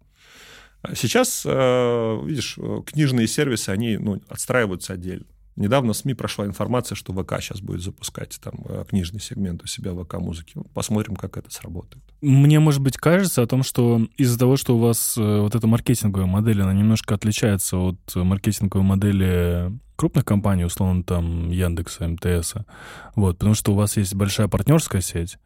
Сейчас, видишь, книжные сервисы, они ну, отстраиваются отдельно. Недавно в СМИ прошла информация, что ВК сейчас будет запускать там э, книжный сегмент у себя в ВК-музыке. Посмотрим, как это сработает. Мне, может быть, кажется о том, что из-за того, что у вас э, вот эта маркетинговая модель, она немножко отличается от маркетинговой модели крупных компаний, условно, там, Яндекса, МТСа, вот, потому что у вас есть большая партнерская сеть,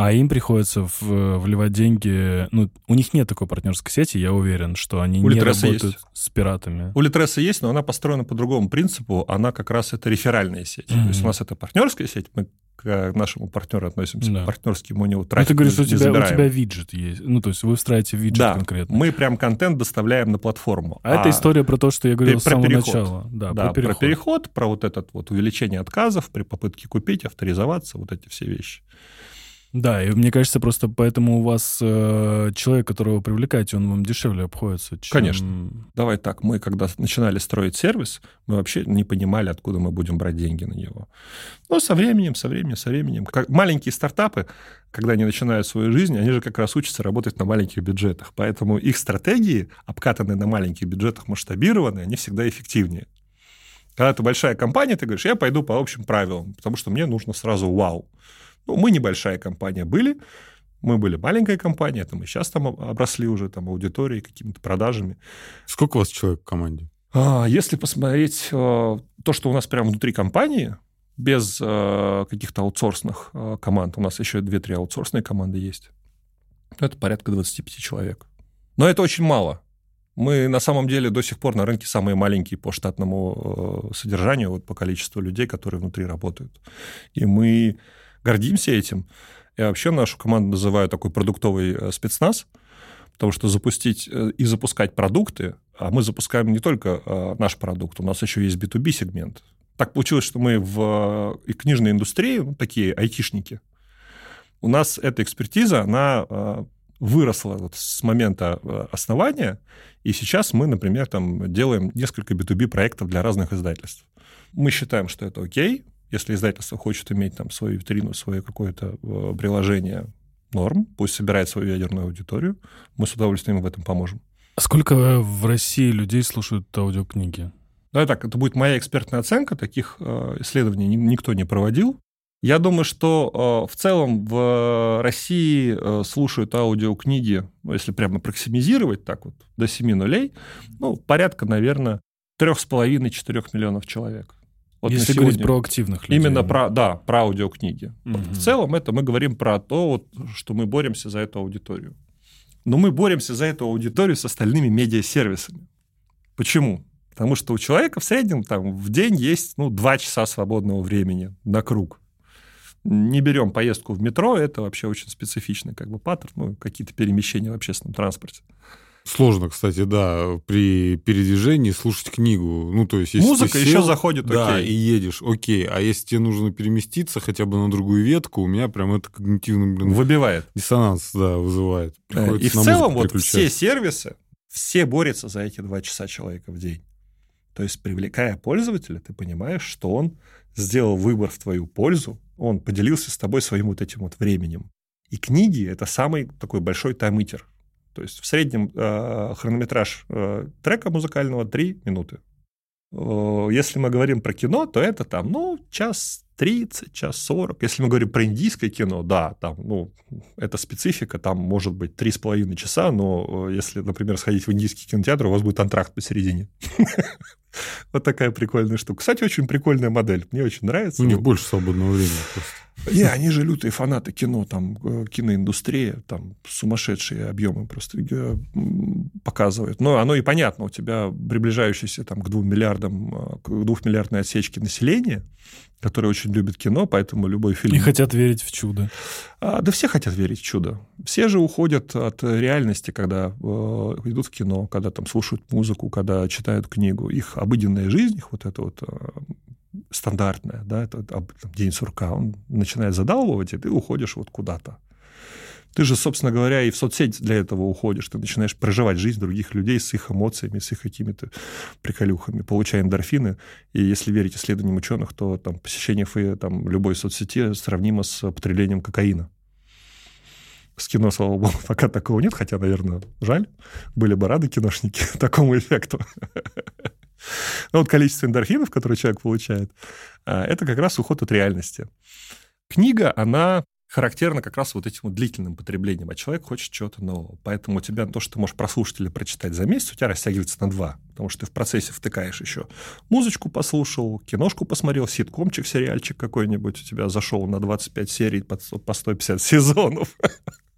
А им приходится в- вливать деньги... Ну, у них нет такой партнерской сети, я уверен, что они У не Литреса работают есть. с пиратами. У Литреса есть, но она построена по другому принципу. Она как раз это реферальная сеть. То есть у нас это партнерская сеть, мы к нашему партнеру относимся Да. партнерски, мы у него Ну, трафик ты говоришь, что у тебя, у тебя виджет есть. Ну, то есть вы встраиваете виджет Да, конкретно. мы прям контент доставляем на платформу. А, это история про то, что я говорил Пер- с про самого переход. начала. Да, Да, про переход. про вот этот вот увеличение отказов при попытке купить, авторизоваться, вот эти все вещи. Да, и мне кажется, просто поэтому у вас э, человек, которого вы привлекаете, он вам дешевле обходится. чем- Конечно. Давай так, мы когда начинали строить сервис, мы вообще не понимали, откуда мы будем брать деньги на него. Но со временем, со временем, со временем. Как маленькие стартапы, когда они начинают свою жизнь, они же как раз учатся работать на маленьких бюджетах. Поэтому их стратегии, обкатанные на маленьких бюджетах, масштабированные, они всегда эффективнее. Когда ты большая компания, ты говоришь, я пойду по общим правилам, потому что мне нужно сразу вау. Ну, мы небольшая компания были, мы были маленькая компания, это мы сейчас там обросли уже там аудиторией, какими-то продажами. Сколько у вас человек в команде? А, Если посмотреть э, то, что у нас прямо внутри компании, без э, каких-то аутсорсных э, команд, у нас еще 2-3 аутсорсные команды есть, то это порядка 25 человек. Но это очень мало. Мы на самом деле до сих пор на рынке самые маленькие по штатному содержанию, вот по количеству людей, которые внутри работают. И мы гордимся этим. Я вообще нашу команду называю такой продуктовый э, спецназ, потому что запустить э, и запускать продукты, а мы запускаем не только э, наш продукт, у нас еще есть B2B сегмент. Так получилось, что мы в книжной индустрии, ну, такие айтишники, у нас эта экспертиза, она выросла вот с момента основания, и сейчас мы, например, там делаем несколько B2B проектов для разных издательств. Мы считаем, что это окей, если издательство хочет иметь там свою витрину, свое какое-то э, приложение, норм, пусть собирает свою ядерную аудиторию, мы с удовольствием в этом поможем. А Сколько в России людей слушают аудиокниги? Давай так, это будет моя экспертная оценка, таких э, исследований ни- никто не проводил. Я думаю, что э, в целом в России э, слушают аудиокниги, ну, если прямо проксимизировать так вот, до 7 нулей, ну, порядка, наверное, 3,5-4 миллионов человек. Вот Если сегодня. говорить про активных людей. Именно про, да, про аудиокниги. Мгм. В целом это мы говорим про то, вот, что мы боремся за эту аудиторию. Но мы боремся за эту аудиторию с остальными медиасервисами. Почему? Потому что у человека в среднем там, в день есть ну, 2 часа свободного времени на круг. Не берем поездку в метро, это вообще очень специфичный как бы паттерн, ну, какие-то перемещения в общественном транспорте. Сложно, кстати, да, при передвижении слушать книгу. Ну, то есть, если Музыка ты еще сел, заходит, да, окей. и едешь, окей. А если тебе нужно переместиться хотя бы на другую ветку, у меня прям это когнитивный, блин, Выбивает. диссонанс, да, вызывает. Э, Приходится И в целом вот все сервисы, все борются за эти два часа человека в день. То есть, привлекая пользователя, ты понимаешь, что он сделал выбор в твою пользу, он поделился с тобой своим вот этим вот временем. И книги — это самый такой большой таймитер. То есть в среднем э, хронометраж э, трека музыкального 3 минуты. Э, Если мы говорим про кино, то это там, ну, час 30, час 40. Если мы говорим про индийское кино, да, там, ну, это специфика, там может быть 3,5 часа, но э, если, например, сходить в индийский кинотеатр, у вас будет антракт посередине. <laughs> Вот такая прикольная штука. Кстати, очень прикольная модель. Мне очень нравится. У них больше свободного времени просто. Не, они же лютые фанаты кино, там, э, киноиндустрия, там, сумасшедшие объемы просто э, показывают. Но оно и понятно, у тебя приближающийся там к двум миллиардам, э, к двухмиллиардной отсечке населения, которые очень любят кино, поэтому любой фильм... И хотят верить в чудо. А, да все хотят верить в чудо. Все же уходят от реальности, когда э, идут в кино, когда там слушают музыку, когда читают книгу. Их обыденная жизнь, их вот это вот э, стандартная, да, это там, день сурка, он начинает задалбывать, и ты уходишь вот куда-то. Ты же, собственно говоря, и в соцсеть для этого уходишь. Ты начинаешь проживать жизнь других людей с их эмоциями, с их какими-то приколюхами, получая эндорфины. И если верить исследованиям ученых, то там, посещение фе- там, любой соцсети сравнимо с потреблением кокаина. С кино, слава богу, пока такого нет, хотя, наверное, жаль. Были бы рады киношники <laughs> такому эффекту. Но вот количество эндорфинов, которые человек получает, а, это как раз уход от реальности. Книга, она характерно как раз вот этим вот длительным потреблением, а человек хочет чего-то нового. Поэтому у тебя то, что ты можешь прослушать или прочитать за месяц, у тебя растягивается на два, потому что ты в процессе втыкаешь еще музычку послушал, киношку посмотрел, ситкомчик, сериальчик какой-нибудь у тебя зашел на 25 серий по 150 сезонов.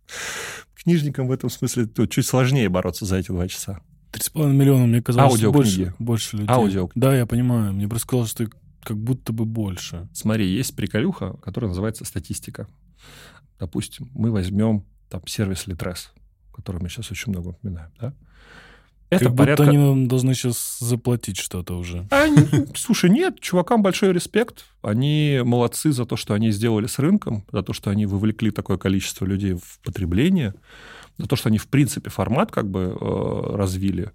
<laughs> Книжникам в этом смысле тут чуть сложнее бороться за эти два часа. 3,5 миллиона, мне казалось, Аудиокниги. больше, больше людей. Аудиокниги. Да, я понимаю. Мне просто казалось, что как будто бы больше. Смотри, есть приколюха, которая называется статистика. Допустим, мы возьмем там сервис Litres, который мы сейчас очень много упоминаем, да? Это как будто порядка... они нам должны сейчас заплатить что-то уже. Н- <laughs> слушай, нет, чувакам большой респект. Они молодцы за то, что они сделали с рынком, за то, что они вовлекли такое количество людей в потребление, за то, что они, в принципе, формат как бы э, развили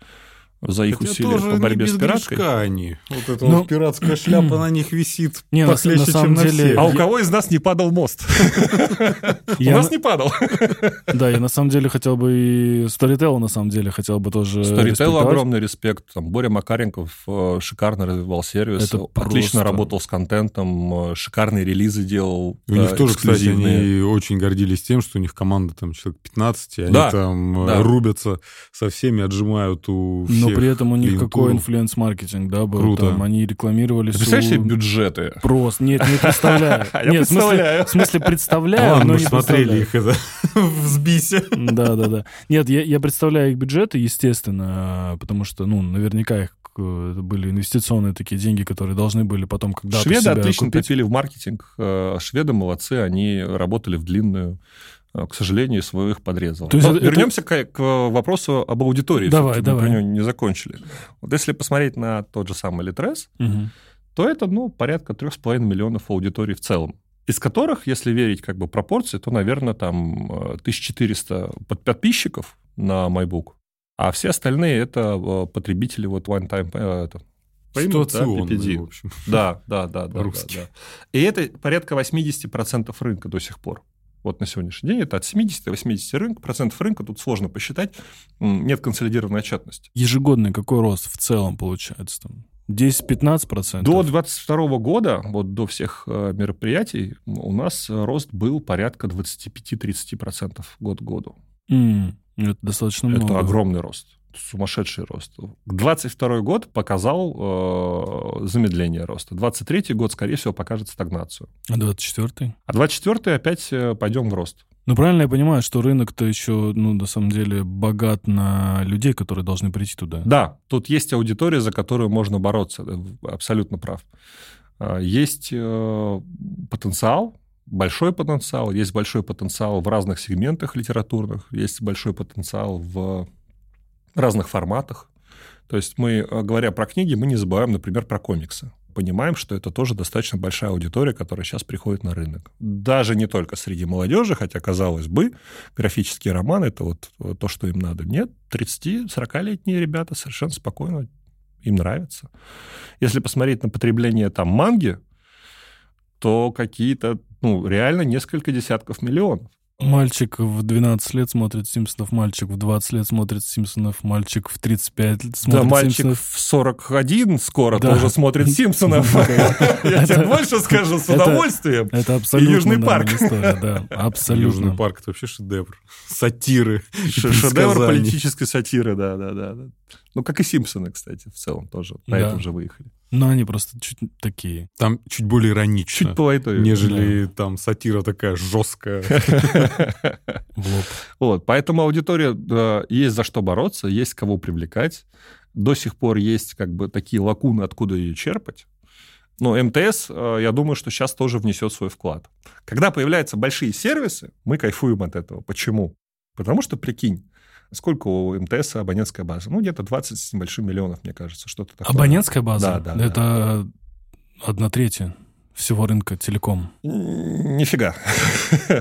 за их Хотя усилия тоже по борьбе не с без пираткой. грешка они. Вот эта Ну, вот пиратская шляпа на них висит Не, на, похлеще, на чем самом на деле... всех. А у кого из нас не падал мост? <laughs> У нас на- не падал. <laughs> Да, я на самом деле хотел бы и Storytel на самом деле хотел бы тоже Storytel огромный респект. Там Боря Макаренков э, шикарно развивал сервис, отлично работал с контентом, э, шикарные релизы делал. У них э, тоже, кстати, они очень гордились тем, что у них команда там человек 15, и они там рубятся со всеми, отжимают у всех Но при этом у них клиентуру. какой influence-маркетинг, да, был. Круто. Там они рекламировали Ты представляешь себе бюджеты? Просто, нет, не представляю. <laughs> Я Нет, в смысле- представляю. В смысле, представляю, ладно, но мы не смотрели их это <laughs> в СБИСе. Да, да, да. Нет, я, представляю их бюджеты, естественно, потому что, ну, наверняка их э, это были инвестиционные такие деньги, которые должны были потом когда-то Шведы себя отлично купить. в маркетинг. Э, Шведы молодцы, они работали в длинную. Э, К сожалению, свою их подрезал. То есть Но это- вернемся к, к вопросу об аудитории. Давай, мы давай. про него не закончили. Вот если посмотреть на тот же самый Литрес, Мгм. то это, ну, порядка 3,5 миллионов аудиторий в целом. Из которых, если верить как бы пропорции, то, наверное, там э, 1400 под- подписчиков на MyBook, а все остальные это э, потребители вот one-time э, это, payment, да, PPD. в общем. Да, да, да, да, да, да. И это порядка 80% рынка до сих пор. Вот на сегодняшний день это от 70 до 80 рынка, процентов рынка, тут сложно посчитать, нет консолидированной отчетности. Ежегодный какой рост в целом получается? Там 10-15 процентов? До 22 года, вот до всех э, мероприятий, у нас э, рост был порядка 25-30% год к году. М, Это достаточно много. Это огромный рост, сумасшедший рост. 22 год показал э, замедление роста. 23 год, скорее всего, покажет стагнацию. А 24 А 24 опять э, пойдем в рост. Ну, правильно я понимаю, что рынок-то еще, ну, на самом деле, богат на людей, которые должны прийти туда. Да, тут есть аудитория, за которую можно бороться. э, Абсолютно прав. А, Есть э, потенциал, большой потенциал, есть большой потенциал в разных сегментах литературных, есть большой потенциал в разных форматах. То есть мы, э, говоря про книги, мы не забываем, например, про комиксы. Понимаем, что это тоже достаточно большая аудитория, которая сейчас приходит на рынок. Даже не только среди молодежи, хотя, казалось бы, графические романы – это вот то, что им надо. Нет, 30-40-летние ребята совершенно спокойно, им нравится. Если посмотреть на потребление там манги, то какие-то, ну, реально несколько десятков миллионов. Мальчик в 12 лет смотрит Симпсонов, мальчик в 20 лет смотрит Симпсонов, мальчик в 35 лет смотрит да, мальчик Симпсонов. в 41 скоро Да. тоже смотрит Симпсонов. <laughs> Я тебе больше скажу, с удовольствием. Это <laughs> абсолютно Южный парк. да, Южный абсолютно. парк это вообще шедевр. Сатиры. <laughs> Шедевр политической сатиры, да, да, да. да. Ну, как и Симпсоны, кстати, в целом тоже на этом же выехали. Но они просто чуть такие. Там чуть более иронично. Чуть полайтовее. Нежели там сатира такая жесткая. <laughs> В лоб. Вот, поэтому аудитория да, есть за что бороться, есть кого привлекать. До сих пор есть как бы такие лакуны, откуда ее черпать. Но МТС, э, я думаю, что сейчас тоже внесет свой вклад. Когда появляются большие сервисы, мы кайфуем от этого. Почему? Потому что, прикинь, сколько у МТС абонентская база? Ну, где-то 20 с небольшим миллионов, мне кажется, что-то такое. Абонентская база? Да, да, Это одна третья всего рынка телеком. Нифига.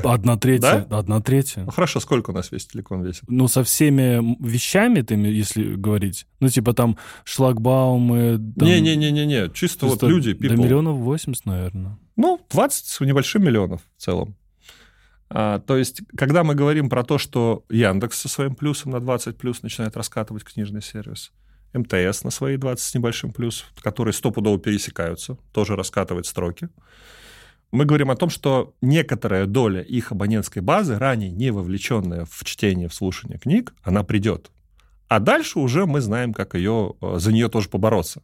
Одна третья. Да? Одна третья. Ну, хорошо, сколько у нас весь телеком весит? Ну, со всеми вещами, ты, если говорить, ну, типа там шлагбаумы... там- Не-не-не-не, чисто то вот до- люди, До people. миллионов 80, наверное. Ну, 20 с небольшим миллионов в целом. А, то есть, когда мы говорим про то, что Яндекс со своим плюсом на 20 плюс начинает раскатывать книжный сервис, МТС на свои 20 с небольшим плюс, которые стопудово пересекаются, тоже раскатывает строки. Мы говорим о том, что некоторая доля их абонентской базы, ранее не вовлеченная в чтение, в слушание книг, она придет. А дальше уже мы знаем, как ее, э, за нее тоже побороться.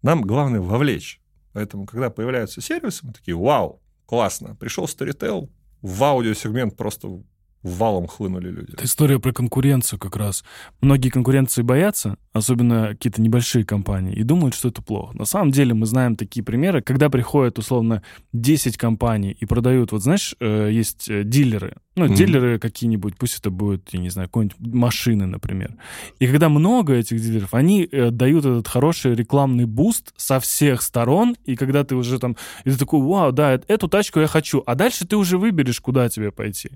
Нам главное вовлечь. Поэтому, когда появляются сервисы, мы такие, вау, классно. Пришел Storytel, в аудиосегмент просто валом хлынули люди. Это история про конкуренцию как раз. Многие конкуренции боятся, особенно какие-то небольшие компании, и думают, что это плохо. На самом деле мы знаем такие примеры, когда приходят условно 10 компаний и продают, вот знаешь, э, есть э, дилеры, ну, mm-hmm. дилеры какие-нибудь, пусть это будут, я не знаю, какие-нибудь машины, например. И когда много этих дилеров, они э, дают этот хороший рекламный буст со всех сторон, и когда ты уже там, и ты такой, вау, да, эту тачку я хочу, а дальше ты уже выберешь, куда тебе пойти.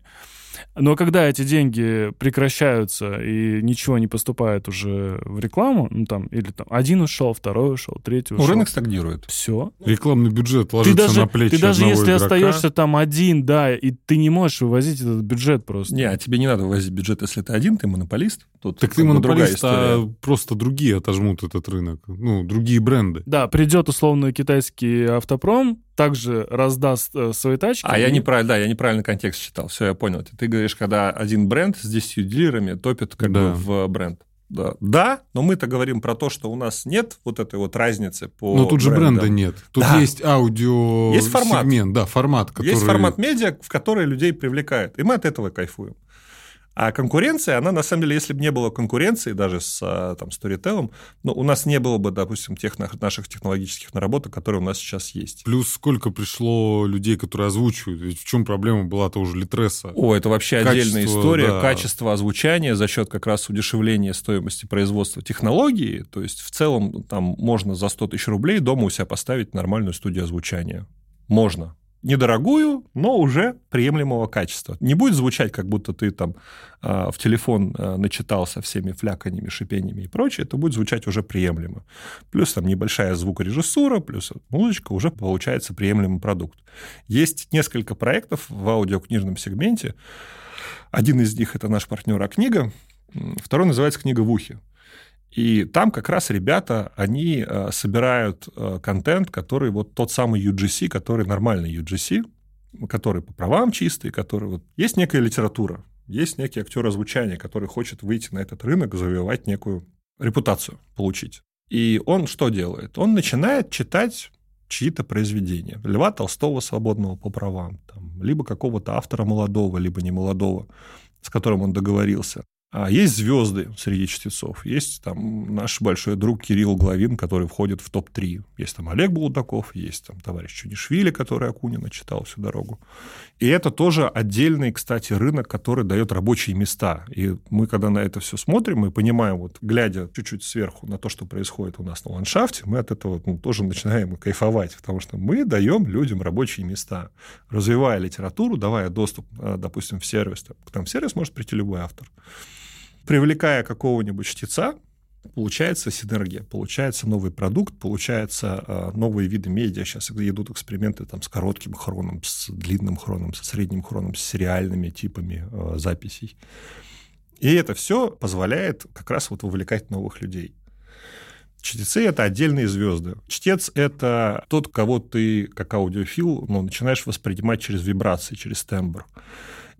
Но когда эти деньги прекращаются и ничего не поступает уже в рекламу, ну там, или там один ушел, второй ушел, третий ушел. Ну, рынок стагнирует. Все. Рекламный бюджет ложится ты даже, на плечи Ты даже если игрока. остаешься там один, да, и ты не можешь вывозить этот бюджет просто. Не, а тебе не надо вывозить бюджет, если ты один, ты монополист. Тут так ты монополист, а просто другие отожмут этот рынок. Ну, другие бренды. Да, придет условно китайский автопром, также раздаст э, свои тачки. А и... я неправильно, да, я неправильно контекст читал. Все, я понял. Ты говоришь, когда один бренд с 10 дилерами топит как да. бы в бренд. Да. да, но мы-то говорим про то, что у нас нет вот этой вот разницы по. Но тут брендам. же бренда нет. Тут да. есть аудио. Есть формат. Сегмент, да, формат, который. Есть формат медиа, в который людей привлекает. И мы от этого кайфуем. А конкуренция, она на самом деле, если бы не было конкуренции даже с а, там, Storytel, ну, у нас не было бы, допустим, тех наших технологических наработок, которые у нас сейчас есть. Плюс сколько пришло людей, которые озвучивают. Ведь в чем проблема была тоже Литреса? О, это вообще Качество, отдельная история. Да. Качество озвучания за счет как раз удешевления стоимости производства технологии. То есть в целом там можно за 100 тысяч рублей дома у себя поставить нормальную студию озвучания. Можно недорогую, но уже приемлемого качества. Не будет звучать, как будто ты там э, в телефон э, начитался всеми фляканьями, шипениями и прочее. Это будет звучать уже приемлемо. Плюс там небольшая звукорежиссура, плюс музычка, уже получается приемлемый продукт. Есть несколько проектов в аудиокнижном сегменте. Один из них – это наш партнер «А-книга», второй называется «Книга в ухе». И там как раз ребята, они э, собирают э, контент, который вот тот самый UGC, который нормальный UGC, который по правам чистый, который вот... Есть некая литература, есть некий актер озвучания, который хочет выйти на этот рынок, завоевать некую репутацию, получить. И он что делает? Он начинает читать чьи-то произведения. Льва Толстого свободного по правам, там, либо какого-то автора молодого, либо не молодого, с которым он договорился. А есть звезды среди чтецов. Есть там наш большой друг Кирилл Главин, который входит в топ-3. Есть там Олег Булдаков, есть там товарищ Чунишвили, который Акунина читал всю дорогу. И это тоже отдельный, кстати, рынок, который дает рабочие места. И мы, когда на это все смотрим, мы понимаем, вот глядя чуть-чуть сверху на то, что происходит у нас на ландшафте, мы от этого ну, тоже начинаем кайфовать, потому что мы даем людям рабочие места, развивая литературу, давая доступ, э, допустим, в сервис. К нам в сервис может прийти любой автор привлекая какого-нибудь чтеца, получается синергия, получается новый продукт, получается э, новые виды медиа. Сейчас идут эксперименты там, с коротким хроном, с длинным хроном, со средним хроном, с сериальными типами э, записей. И это все позволяет как раз вот вовлекать новых людей. Чтецы — это отдельные звезды. Чтец — это тот, кого ты, как аудиофил, ну, начинаешь воспринимать через вибрации, через тембр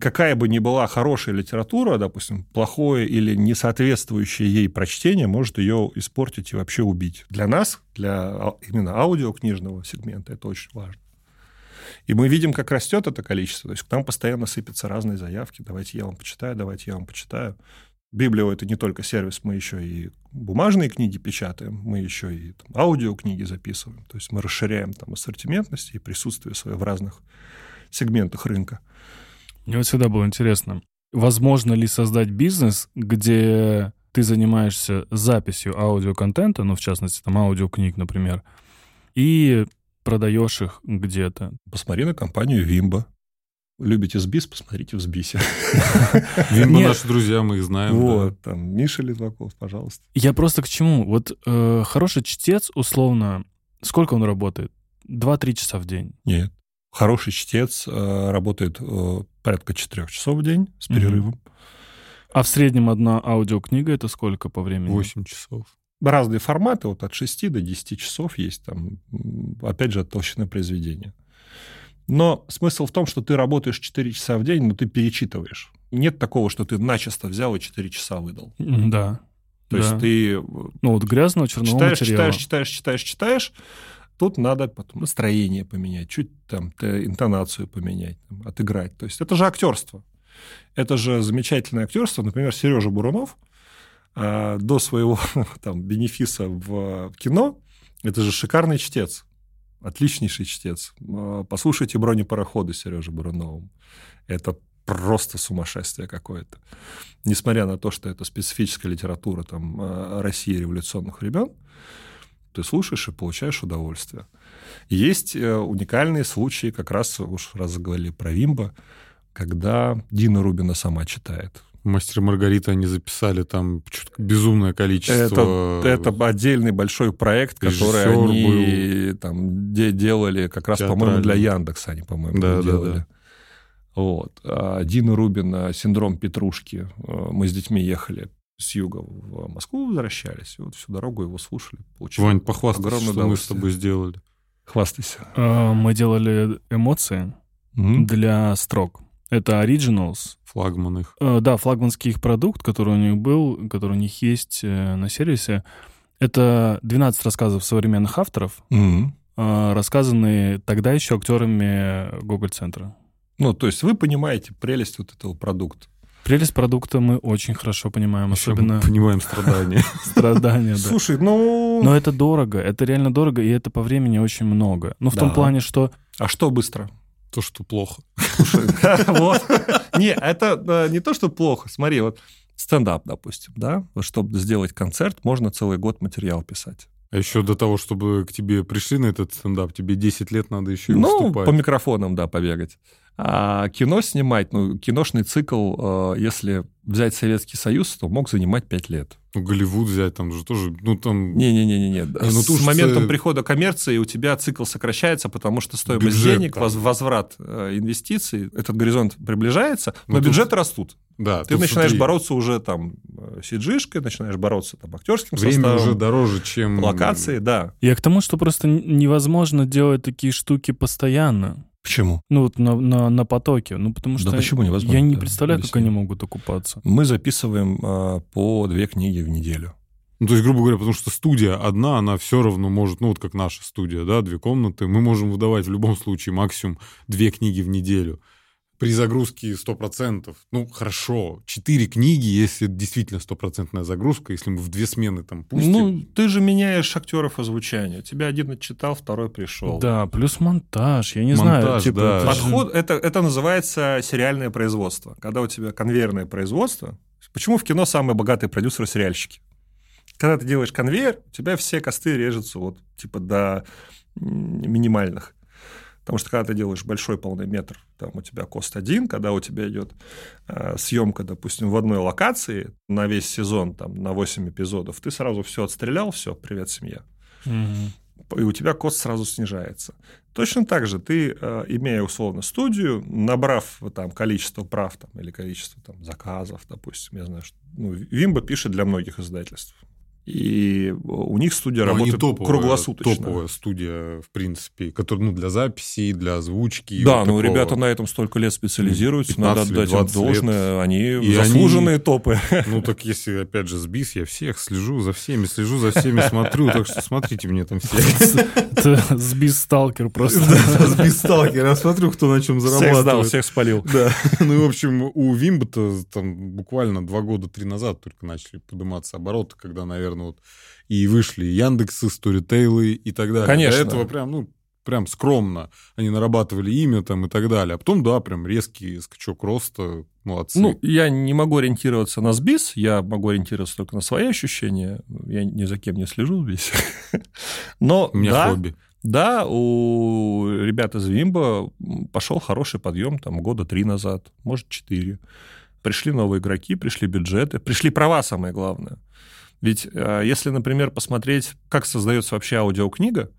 какая бы ни была хорошая литература, допустим, плохое или не соответствующее ей прочтение может ее испортить и вообще убить. Для нас, для именно аудиокнижного сегмента это очень важно. И мы видим, как растет это количество. То есть к нам постоянно сыпятся разные заявки. Давайте я вам почитаю, давайте я вам почитаю. Библио — это не только сервис, мы еще и бумажные книги печатаем, мы еще и там, аудиокниги записываем. То есть мы расширяем там ассортиментность и присутствие свое в разных сегментах рынка. Мне вот всегда было интересно, возможно ли создать бизнес, где ты занимаешься записью аудиоконтента, ну, в частности, там, аудиокниг, например, и продаешь их где-то. Посмотри на компанию Вимба. Любите сбис, посмотрите в сбисе. <laughs> Вимба наши друзья, мы их знаем. Вот, там, Миша Литваков, пожалуйста. Я просто к чему? Вот э, хороший чтец, условно, сколько он работает? Два-три часа в день? Нет. Хороший чтец э, работает э, порядка 4 часов в день с перерывом. А в среднем одна аудиокнига это сколько по времени? 8 часов. Разные форматы, вот от 6 до 10 часов есть там, опять же, от толщины произведения. Но смысл в том, что ты работаешь 4 часа в день, но ты перечитываешь. Нет такого, что ты начисто взял и 4 часа выдал. Да. То да. есть ты Ну вот грязного черного читаешь, материала. читаешь, читаешь, читаешь, читаешь. Тут надо потом настроение поменять, чуть там интонацию поменять, там, отыграть. То есть это же актерство. Это же замечательное актерство. Например, Сережа Бурунов а, до своего <laughs> там бенефиса в кино это же шикарный чтец, отличнейший чтец. А, Послушайте бронепароходы Сережи Буруновым. Это просто сумасшествие какое-то. Несмотря на то, что это специфическая литература там, э, России революционных времен, ты слушаешь и получаешь удовольствие. Есть э, уникальные случаи, как раз уж раз заговорили про Вимба, когда Дина Рубина сама читает. Мастер и Маргарита они записали там безумное количество. Это, это отдельный большой проект, который Режиссер они там де- делали как раз, по-моему, для. Яндекса они, по-моему, Да, да, делали. да. Вот. А Дина Рубина «Синдром Петрушки». э, Мы с детьми ехали с юга в Москву, возвращались. И вот всю дорогу его слушали. Получили Вань, похвастайся, что мы с тобой сделали. Хвастайся. А, Мы делали эмоции Мгм. для строк. Это Originals. Флагман их. Э, Да, флагманский их продукт, который у них был, который у них есть э, на сервисе. Это 12 рассказов современных авторов, э, рассказанные тогда еще актерами Гоголь-центра. Ну, то есть вы понимаете прелесть вот этого продукта. Прелесть продукта мы очень хорошо понимаем, Ещё особенно мы понимаем страдания. <laughs> страдания. да. Слушай, ну... Но это дорого, это реально дорого, и это по времени очень много. Ну, в том плане, что А что быстро? То, что плохо. <laughs> Вот. Не, это не то, что плохо. Смотри, вот стендап, допустим, да? Вот чтобы сделать концерт, можно целый год материал писать. А еще до того, чтобы к тебе пришли на этот стендап, тебе 10 лет надо еще и Ну, выступать. по микрофонам, да, побегать. А кино снимать, ну, киношный цикл, э, если взять Советский Союз, то мог занимать 5 лет. Ну, Голливуд взять, там же тоже, ну, там... Не-не-не-не. ну, С же моментом прихода коммерции у тебя цикл сокращается, потому что стоимость Бюджет денег, там. воз- возврат э, инвестиций, этот горизонт приближается, но Ну, тут- бюджеты растут. Да, Ты начинаешь смотри, бороться уже там э, CG-шкой, начинаешь бороться там актерским Время составом, уже дороже, чем... локации, да. я к тому, что просто невозможно делать такие штуки постоянно. Почему? Ну, вот на, на, на потоке. Ну, потому что Да почему невозможно? я не представляю, как объясни. они могут окупаться. Мы записываем э, по две книги в неделю. Ну, то есть, грубо говоря, потому что студия одна, она все равно может, ну, вот как наша студия, да, две комнаты, мы можем выдавать в любом случае максимум две книги в неделю. При загрузке 100%, ну, хорошо, четыре книги, если это действительно стопроцентная загрузка, если мы в две смены там пустим. Ну, ты же меняешь актеров озвучания. Тебя один отчитал, второй пришел. Да, плюс монтаж, я не знаю. Монтаж, Типа, да. Подход это, это называется сериальное производство. Когда у тебя конвейерное производство. Почему в кино самые богатые продюсеры сериальщики? Когда ты делаешь конвейер, у тебя все косты режутся вот типа до минимальных. Потому что когда ты делаешь большой полный метр, там у тебя кост один, когда у тебя идет э, съемка, допустим, в одной локации на весь сезон, там, на 8 эпизодов, ты сразу все отстрелял, все, привет, семья Мгм. и у тебя кост сразу снижается. Точно так же ты, э, имея условно студию, набрав там количество прав там, или количество там, заказов, допустим, я знаю, что ну, Вимба пишет для многих издательств. И у них студия Ну, они работает топовая, круглосуточно. Топовая студия, в принципе, которая, ну, для записи, для озвучки. Да, вот ну такого. ребята на этом столько лет специализируются, 15 надо отдать им 20 лет. должное, они И заслуженные топы. <laughs> Ну, так если, опять же, сбис, я всех слежу за всеми, слежу за всеми, смотрю, так что смотрите мне там все. <laughs> Это сбис сталкер просто. <laughs> Сбис сталкер, я смотрю, кто на чем Всех зарабатывает. всех спалил. Да. Ну, и, в общем, у Вимба-то там буквально два года, три назад только начали подниматься обороты, когда, наверное, вот и вышли Яндексы, Сторитейлы и так далее. Конечно. До этого прям, ну, прям скромно они нарабатывали имя там и так далее. А потом, да, прям резкий скачок роста, молодцы. Ну, я не могу ориентироваться на сбис, я могу ориентироваться только на свои ощущения. Я ни за кем не слежу здесь. <laughs> Но у меня да, хобби. да, у ребят из Вимба пошел хороший подъем там года три назад, может, четыре. Пришли новые игроки, пришли бюджеты, пришли права, самое главное. Ведь э, если, например, посмотреть, как создается вообще аудиокнига,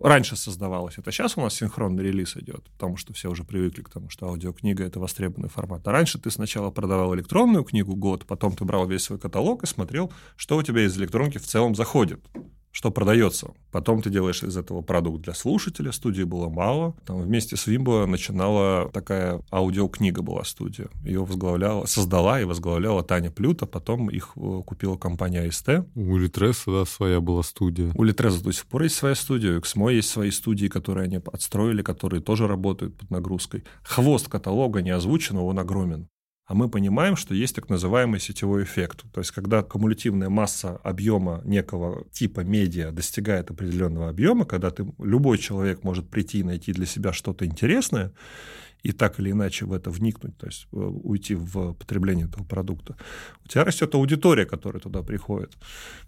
раньше создавалось, это сейчас у нас синхронный релиз идет, потому что все уже привыкли к тому, что аудиокнига — это востребованный формат. А раньше ты сначала продавал электронную книгу год, потом ты брал весь свой каталог и смотрел, что у тебя из электронки в целом заходит, что продается. Потом ты делаешь из этого продукт для слушателя. Студии было мало. Там вместе с Вимбо начинала такая аудиокнига была студия. Ее возглавляла, создала и возглавляла Таня Плюта. Потом их э, купила компания АСТ. У Литреса, да, своя была студия. У Литреса до сих пор есть своя студия. У XMO есть свои студии, которые они отстроили, которые тоже работают под нагрузкой. Хвост каталога не озвучен, он огромен а мы понимаем, что есть так называемый сетевой эффект. То есть, когда кумулятивная масса объема некого типа медиа достигает определенного объема, когда ты, любой человек может прийти и найти для себя что-то интересное, и так или иначе в это вникнуть, то есть э, уйти в потребление этого продукта, у тебя растет аудитория, которая туда приходит.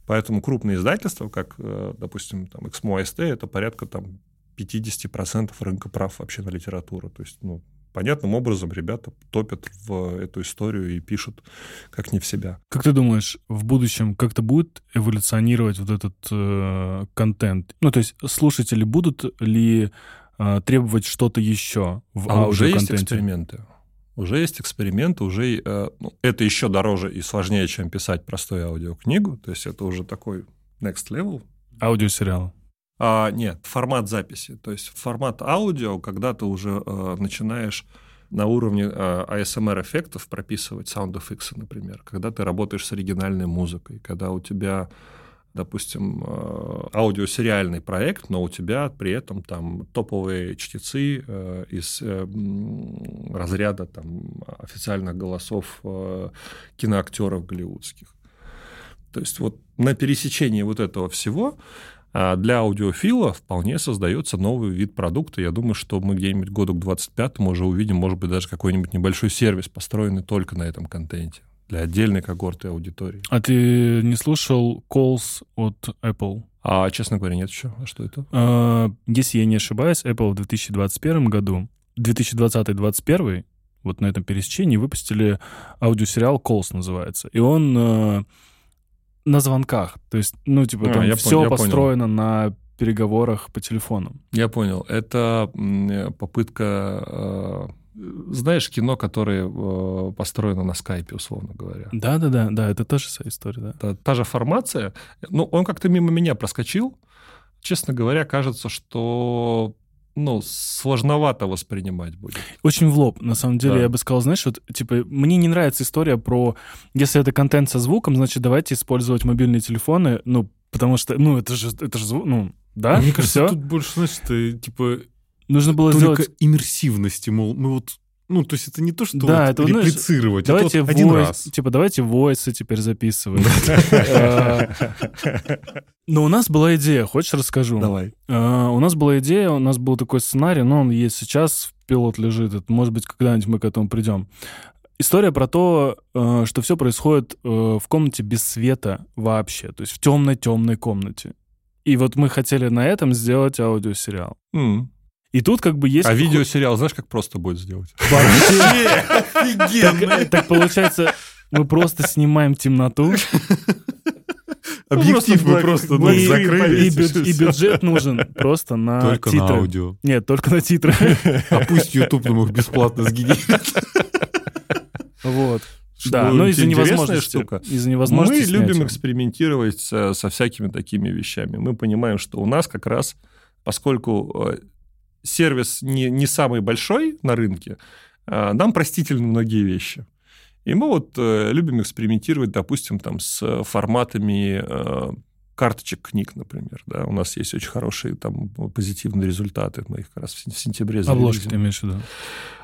Поэтому крупные издательства, как, э, допустим, там, XMO ST, это порядка там, 50% рынка прав вообще на литературу. То есть, ну, понятным образом ребята топят в эту историю и пишут как не в себя. Как ты думаешь, в будущем как-то будет эволюционировать вот этот э, контент? Ну, то есть слушатели будут ли э, требовать что-то еще в а уже есть эксперименты. Уже есть эксперименты, уже э, ну, это еще дороже и сложнее, чем писать простую аудиокнигу. То есть это уже такой next level. Аудиосериал. А, нет, формат записи. То есть формат аудио, когда ты уже э, начинаешь на уровне э, ASMR-эффектов прописывать sound effects, например, когда ты работаешь с оригинальной музыкой, когда у тебя допустим, э, аудиосериальный проект, но у тебя при этом там топовые чтецы э, из э, разряда там, официальных голосов киноактеров голливудских. То есть вот на пересечении вот этого всего а для аудиофила вполне создается новый вид продукта. Я думаю, что мы где-нибудь году к 25-му уже увидим, может быть, даже какой-нибудь небольшой сервис, построенный только на этом контенте для отдельной когорты аудитории. А ты не слушал calls от Apple? А, честно говоря, нет еще. А что это? А, если я не ошибаюсь, Apple в 2021 году, 2020-2021, вот на этом пересечении выпустили аудиосериал Calls называется. И он а, на звонках. То есть, ну, типа, а, там я все пон- построено понял. на переговорах по телефону. Я понял. Это попытка э, знаешь, кино, которое э, построено на скайпе, условно говоря. Да, да, да, да, это тоже своя история, да. Та, та же формация. Ну, он как-то мимо меня проскочил. Честно говоря, кажется, что ну, сложновато воспринимать будет. Очень в лоб, на самом деле, да. я бы сказал, знаешь, вот, типа, мне не нравится история про, если это контент со звуком, значит, давайте использовать мобильные телефоны, ну, потому что, ну, это же, это же звук, ну, да, Мне кажется, все. тут больше, знаешь, это, типа, Нужно было только сделать... иммерсивности, мол, мы вот ну, то есть это не то, что да, вот это, реплицировать, давайте это вот один раз. Типа, давайте войсы теперь записывать. Но у нас была идея, хочешь расскажу? Давай. А, у нас была идея, у нас был такой сценарий, но он есть сейчас, пилот лежит, может быть, когда-нибудь мы к этому придем. История про то, э, что все происходит э, в комнате без света вообще, то есть в темной-темной комнате. И вот мы хотели на этом сделать аудиосериал. Mm. И тут как бы есть... А видеосериал, знаешь, как просто будет сделать? <laughs> Офигенно! Так получается, мы просто снимаем темноту. Объектив мы просто закрыли. И бюджет нужен просто на Только на аудио. Нет, только на титры. А пусть YouTube нам их бесплатно сгенерит. Вот. Да, но из-за невозможности. Штука. Из-за невозможности Мы любим экспериментировать со, со всякими такими вещами. Мы понимаем, что у нас как раз, поскольку э, сервис не, не самый большой на рынке, а, нам простительны многие вещи. И мы вот э, любим экспериментировать, допустим, там с форматами э, карточек книг, например. Да? У нас есть очень хорошие там позитивные результаты. Мы их как раз в сентябре Обложки ты имеешь в виду?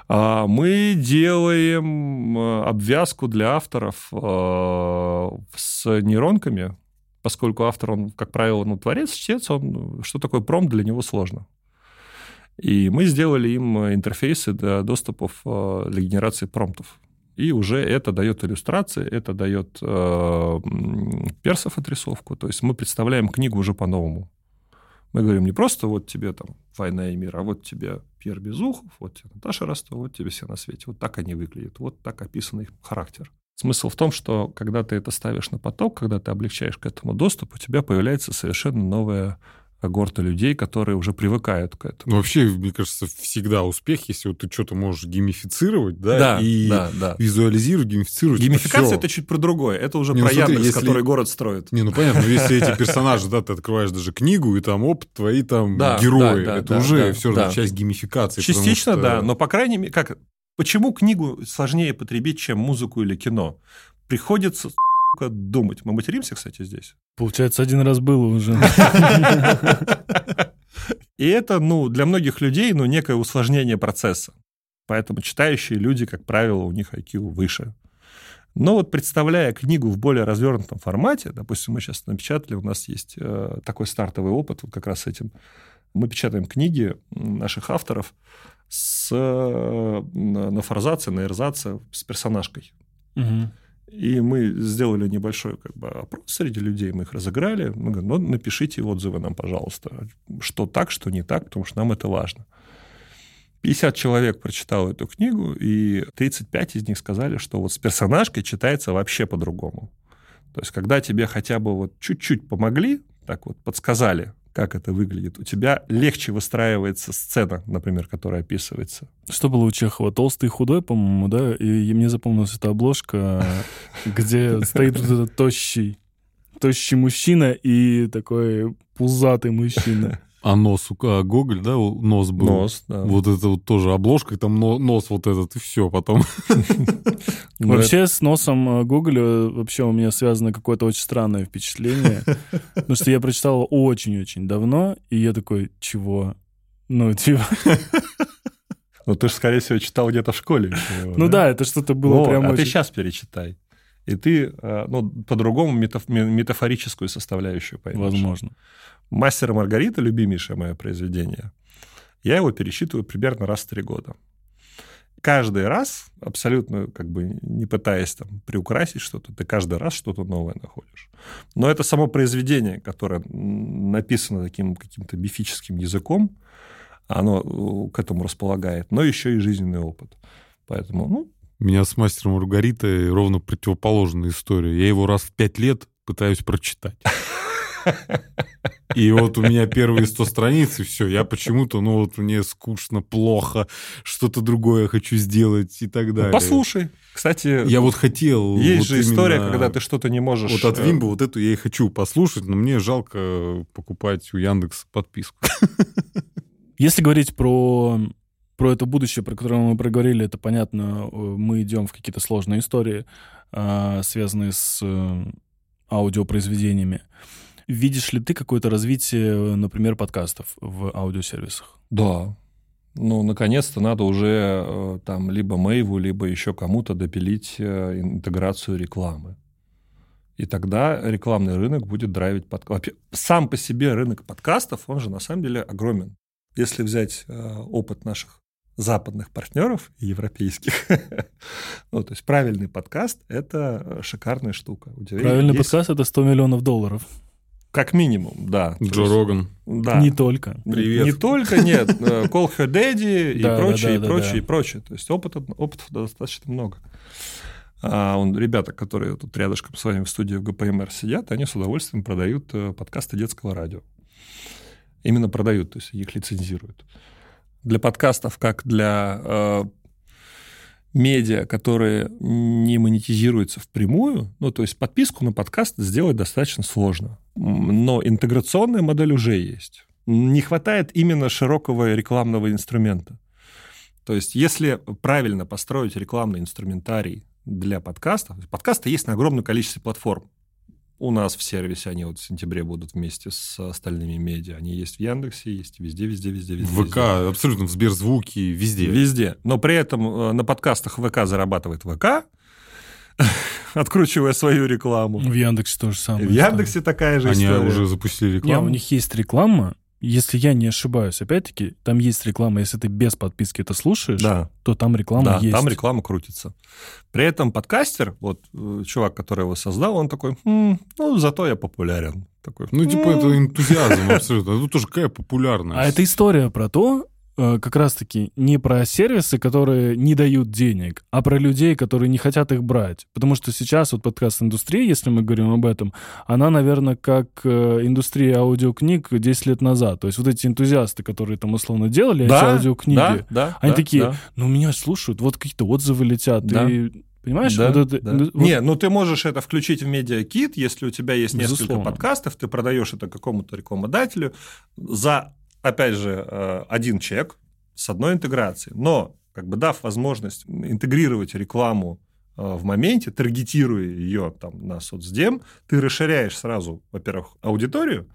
А, мы делаем э, обвязку для авторов с нейронками, поскольку автор, он, как правило, ну, творец, чтец, он, что такое пром для него сложно. И мы сделали им интерфейсы для доступов э, для генерации промптов. И уже это дает иллюстрации, это дает э, персов отрисовку. То есть мы представляем книгу уже по-новому. Мы говорим не просто вот тебе там «Война и мир», а вот тебе Пьер Безухов, вот тебе Наташа Ростова, вот тебе все на свете. Вот так они выглядят, вот так описан их характер. Смысл в том, что когда ты это ставишь на поток, когда ты облегчаешь к этому доступ, у тебя появляется совершенно новая когорта людей, которые уже привыкают к этому. Ну, вообще, мне кажется, всегда успех, если вот ты что-то можешь геймифицировать, да, Да, и да, да. визуализировать, геймифицировать. Геймификация всё. это чуть про другое. Это уже Не, ну про смотри, Яндекс, если- который город строит. Не, ну понятно, но если эти персонажи, да, ты открываешь даже книгу, и там оп, твои там Да, герои, да, да, это да, уже да, все равно да. часть геймификации. Частично, что- да, но по крайней мере, как почему книгу сложнее потребить, чем музыку или кино? Приходится думать. Мы материмся, кстати, здесь. Получается, один раз было уже. И это, ну, для многих людей, ну, некое усложнение процесса. Поэтому читающие люди, как правило, у них IQ выше. Но вот представляя книгу в более развернутом формате, допустим, мы сейчас напечатали, у нас есть э, такой стартовый опыт вот как раз с этим. Мы печатаем книги наших авторов с э, на на форзаце, на эрзаце, с персонажкой. Мгм. И мы сделали небольшой как бы, опрос среди людей, мы их разыграли. Мы говорим, ну, напишите отзывы нам, пожалуйста, что так, что не так, потому что нам это важно. 50 человек прочитал эту книгу, и 35 из них сказали, что вот с персонажкой читается вообще по-другому. То есть, когда тебе хотя бы вот чуть-чуть помогли, так вот подсказали, как это выглядит, у тебя легче выстраивается сцена, например, которая описывается. Что было у Чехова? Толстый и худой, по-моему, да? И мне запомнилась эта обложка, <laughs> где стоит вот этот тощий, тощий мужчина и такой пузатый мужчина. А нос, у- а Гоголь, да, нос был? Нос, да. Вот это вот тоже обложка, и там но- нос вот этот, и все, потом. <laughs> Вообще с носом э, Гоголя вообще у меня связано какое-то очень странное впечатление. Потому что я прочитал его очень-очень давно, и я такой, чего? Ну, типа... <laughs> Ну, ты же, скорее всего, читал где-то в школе. Ну да, это что-то было прям а ты сейчас перечитай. И ты, э, ну, по-другому метаф- ме- метафорическую составляющую поймешь. Возможно. «Мастер и Маргарита» — любимейшее мое произведение. Я его пересчитываю примерно раз в три года. Каждый раз, абсолютно как бы не пытаясь там приукрасить что-то, ты каждый раз что-то новое находишь. Но это само произведение, которое написано таким каким-то мифическим языком, оно э, к этому располагает, но еще и жизненный опыт. Поэтому, ну, У меня с мастером Маргаритой ровно противоположная история. Я его раз в пять лет пытаюсь прочитать. <laughs> И вот у меня первые 100 страниц, и все. Я почему-то, ну вот мне скучно, плохо, что-то другое хочу сделать и так далее. ну, послушай. Кстати, Я вот хотел... есть вот же история, когда ты что-то не можешь... Вот от э, Вимба вот эту я и хочу послушать, но мне жалко покупать у Яндекса подписку. <laughs> Если говорить про, про это будущее, про которое мы проговорили, это понятно, э, мы идем в какие-то сложные истории, а, связанные с э, аудиопроизведениями. Видишь ли ты какое-то развитие, например, подкастов в аудиосервисах? Да. Ну, наконец-то надо уже э, там либо Мэйву, либо еще кому-то допилить э, интеграцию рекламы. И тогда рекламный рынок будет драйвить подкаст. Сам по себе рынок подкастов, он же на самом деле огромен. Если взять э, опыт наших западных партнеров европейских, <laughs> ну, то есть правильный подкаст — это шикарная штука. Правильный есть- подкаст — это 100 миллионов долларов. Как минимум, да. Джо есть- Роган. Да. Не только. Не- Привет. Не только, нет. э, <laughs> Call Her Daddy и прочее, и прочее, и прочее. То есть опыта, опытов достаточно много. А он, ребята, которые тут рядышком с вами в студии в ГПМР сидят, они с удовольствием продают э, подкасты детского радио. Именно продают, то есть их лицензируют. Для подкастов, как для э, медиа, которые не монетизируются впрямую, ну, то есть подписку на подкаст сделать достаточно сложно. Но интеграционная модель уже есть. Не хватает именно широкого рекламного инструмента. То есть, если правильно построить рекламный инструментарий для подкастов, подкасты есть на огромном количестве платформ. У нас в сервисе они вот в сентябре будут вместе с остальными медиа. Они есть в Яндексе, есть везде, везде, везде, везде. В ВК, везде. абсолютно в Сберзвуке, везде. Везде. Но при этом э, на подкастах ВК зарабатывает ВК, <laughs> откручивая свою рекламу. В Яндексе то же самое. В Яндексе такая же Они история. уже запустили рекламу. у них есть реклама. Если я не ошибаюсь, опять-таки, там есть реклама. Если ты без подписки это слушаешь, Да, то там реклама да, есть. там реклама крутится. При этом подкастер, вот э, чувак, который его создал, он такой, «М, ну, зато я популярен. Такой, Ну, типа, «М, это энтузиазм абсолютно. <laughs> Это тоже какая популярность. А это история про то, как раз-таки не про сервисы, которые не дают денег, а про людей, которые не хотят их брать. Потому что сейчас вот подкаст-индустрия, если мы говорим об этом, она, наверное, как э, индустрия аудиокниг 10 лет назад. То есть вот эти энтузиасты, которые там условно делали Да, эти аудиокниги, Да, да. они да, такие, да. ну меня слушают, вот какие-то отзывы летят. Да. И, понимаешь? Да, вот это- да. вот- Не, ну ты можешь это включить в медиакит, если у тебя есть несколько Безусловно. подкастов, ты продаешь это какому-то рекламодателю за, опять же, э, один чек с одной интеграцией. Но, как бы дав возможность интегрировать рекламу э, в моменте, таргетируя ее там на соцдем, ты расширяешь сразу, во-первых, аудиторию,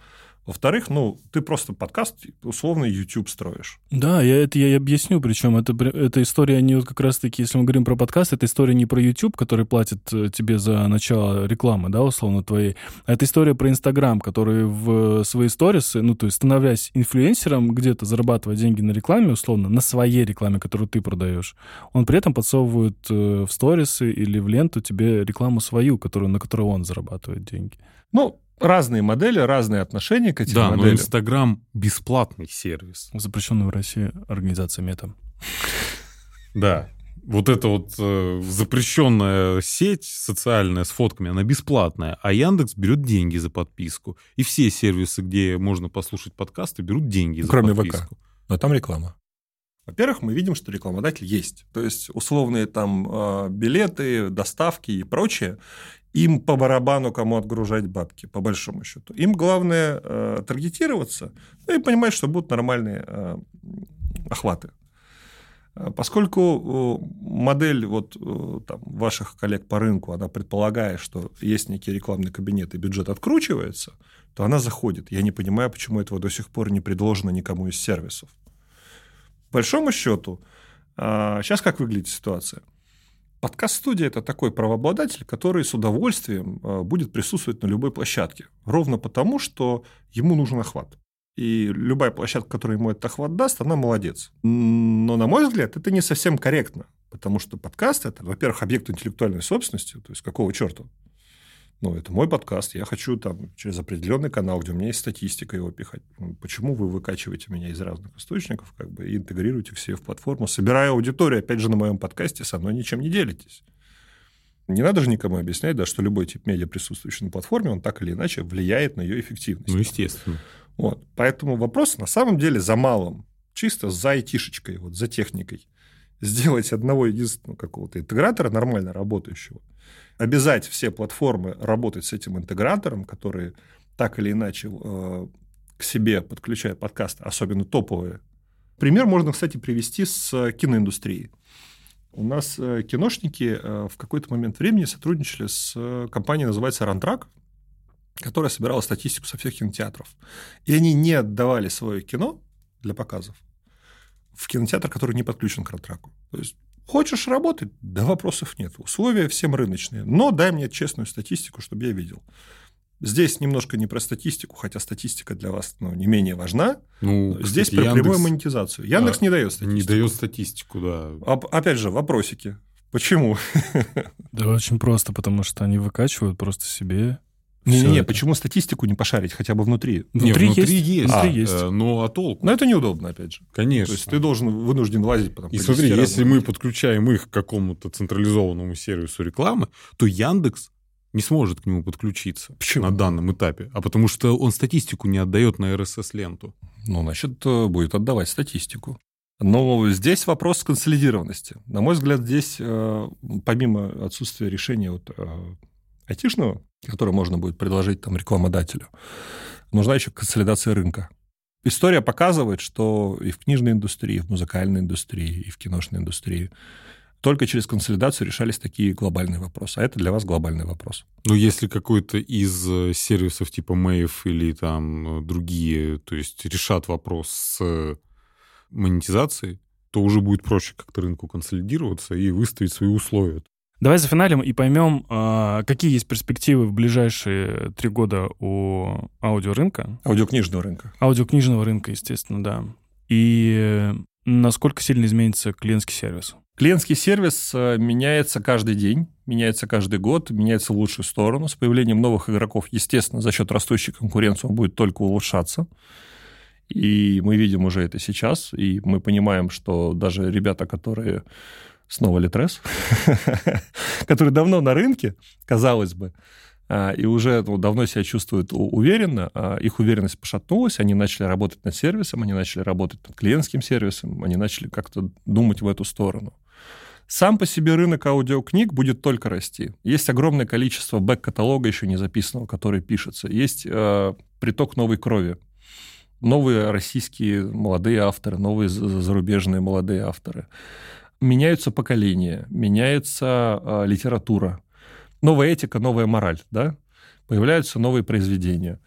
во-вторых, ну, ты просто подкаст, условно, YouTube строишь. Да, я это я и объясню, причем это, эта история не вот как раз-таки, если мы говорим про подкаст, это история не про YouTube, который платит э, тебе за начало рекламы, да, условно твоей, а это история про Инстаграм, который в свои сторисы, ну, то есть становясь инфлюенсером, где-то зарабатывая деньги на рекламе, условно, на своей рекламе, которую ты продаешь, он при этом подсовывает э, в сторисы или в ленту тебе рекламу свою, которую, на которую он зарабатывает деньги. Ну, разные модели, разные отношения к этим Да, но моделям. Инстаграм бесплатный сервис. Запрещенная в России организация Мета. Да. Вот эта вот э, запрещенная сеть социальная с фотками, она бесплатная, а Яндекс берет деньги за подписку. И все сервисы, где можно послушать подкасты, берут деньги за Кроме ВК. подписку. Но там реклама. Во-первых, мы видим, что рекламодатель есть. То есть условные там э, билеты, доставки и прочее, им по барабану кому отгружать бабки, по большому счету. Им главное э, таргетироваться ну, и понимать, что будут нормальные э, охваты. Э, Поскольку э, модель вот э, там, ваших коллег по рынку, она предполагает, что есть некий рекламный кабинет и бюджет откручивается, то она заходит. Я не понимаю, почему этого до сих пор не предложено никому из сервисов. По большому счету, сейчас как выглядит ситуация? Подкаст-студия – это такой правообладатель, который с удовольствием а, будет присутствовать на любой площадке. Ровно потому, что ему нужен охват. И любая площадка, которая ему этот охват даст, она молодец. Но, на мой взгляд, это не совсем корректно. Потому что подкаст – это, во-первых, объект интеллектуальной собственности. То есть, какого черта? Ну, это мой подкаст, я хочу там через определенный канал, где у меня есть статистика, его пихать. Ну, Почему вы выкачиваете меня из разных источников, как бы, и интегрируете все в платформу, собирая аудиторию, опять же, на моем подкасте, со мной ничем не делитесь. Не надо же никому объяснять, да, что любой тип медиа, присутствующий на платформе, он так или иначе влияет на ее эффективность. Ну, естественно. Вот. Поэтому вопрос на самом деле за малым, чисто за айтишечкой, вот, за техникой. Сделать одного единственного какого-то интегратора, нормально работающего, обязать все платформы работать с этим интегратором, которые так или иначе э, к себе подключают подкасты, особенно топовые. Пример можно, кстати, привести с э, киноиндустрией. У нас э, киношники э, в какой-то момент времени сотрудничали с компанией, называется «Рантрак», которая собирала статистику со всех кинотеатров. И они не отдавали свое кино для показов в кинотеатр, который не подключен к Рантраку. То есть хочешь работать? Да вопросов нет. Условия всем рыночные. Но дай мне честную статистику, чтобы я видел. Здесь немножко не про статистику, хотя статистика для вас ну, не менее важна. Ну, Здесь кстати, про прямую Яндекс монетизацию. Яндекс а, не дает статистику. не дает статистику, да. А- Опять же, вопросики. Почему? Да очень просто, потому что они выкачивают просто себе. Не-не-не, почему статистику не пошарить хотя бы внутри? Не, Внутри, внутри есть. есть. Внутри А, есть. э, Но а толку? Но это неудобно, опять же. Конечно. То есть ты должен вынужден лазить потом И смотри, 10 если мы подключаем их к какому-то централизованному сервису рекламы, то Яндекс не сможет к нему подключиться Почему? на данном этапе, а потому что он статистику не отдает на RSS-ленту. Ну, значит, э, будет отдавать статистику. Но здесь вопрос консолидированности. На мой взгляд, здесь, э, помимо отсутствия решения вот, э, айтишного, которое можно будет предложить там рекламодателю, нужна еще консолидация рынка. История показывает, что и в книжной индустрии, и в музыкальной индустрии, и в киношной индустрии только через консолидацию решались такие глобальные вопросы. А это для вас глобальный вопрос. Но если какой-то из э, сервисов типа Мэйв или там э, другие, то есть решат вопрос с э, монетизацией, то уже будет проще как-то рынку консолидироваться и выставить свои условия. Давай зафиналим и поймем, а, какие есть перспективы в ближайшие три года у аудиорынка, Аудиокнижного рынка. аудиокнижного рынка, естественно, да. И насколько сильно изменится клиентский сервис. Клиентский сервис э, меняется каждый день, меняется каждый год, меняется в лучшую сторону. С появлением новых игроков, естественно, за счет растущей конкуренции он будет только улучшаться. И мы видим уже это сейчас, и мы понимаем, что даже ребята, которые снова Литрес, <laughs> которые давно на рынке, казалось бы, а, и уже ну, давно себя чувствуют уверенно, а их уверенность пошатнулась, они начали работать над сервисом, они начали работать над клиентским сервисом, они начали как-то думать в эту сторону. Сам по себе рынок аудиокниг будет только расти. Есть огромное количество бэк-каталога еще не записанного, который пишется. Есть э, приток новой крови. Новые российские молодые авторы, новые зарубежные молодые авторы. Меняются поколения, меняется э, литература. Новая этика, новая мораль, да? Появляются новые произведения.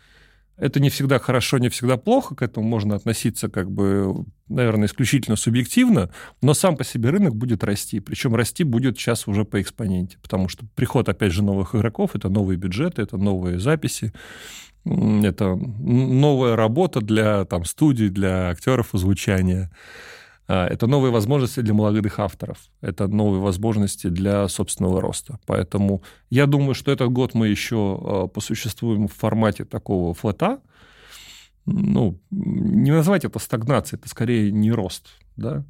Это не всегда хорошо, не всегда плохо, к этому можно относиться как бы, наверное, исключительно субъективно, но сам по себе рынок будет расти. Причем расти будет сейчас уже по экспоненте, потому что приход, опять же, новых игроков, это новые бюджеты, это новые записи, это новая работа для там, студий, для актеров озвучания. А, это новые возможности для молодых авторов, это новые возможности для собственного роста. Поэтому я думаю, что этот год мы еще а, посуществуем в формате такого флета. Ну, не назвать это стагнацией, это скорее не рост, да.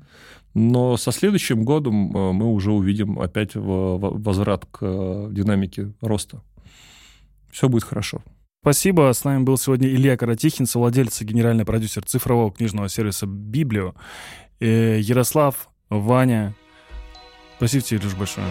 Но со следующим годом а, мы уже увидим опять возврат к динамике роста. Все будет хорошо. Спасибо. С нами был сегодня Илья Каратихин, совладелец и генеральный продюсер цифрового книжного сервиса «Библио». Э, Ярослав, Ваня. Спасибо тебе, Илюш, большое.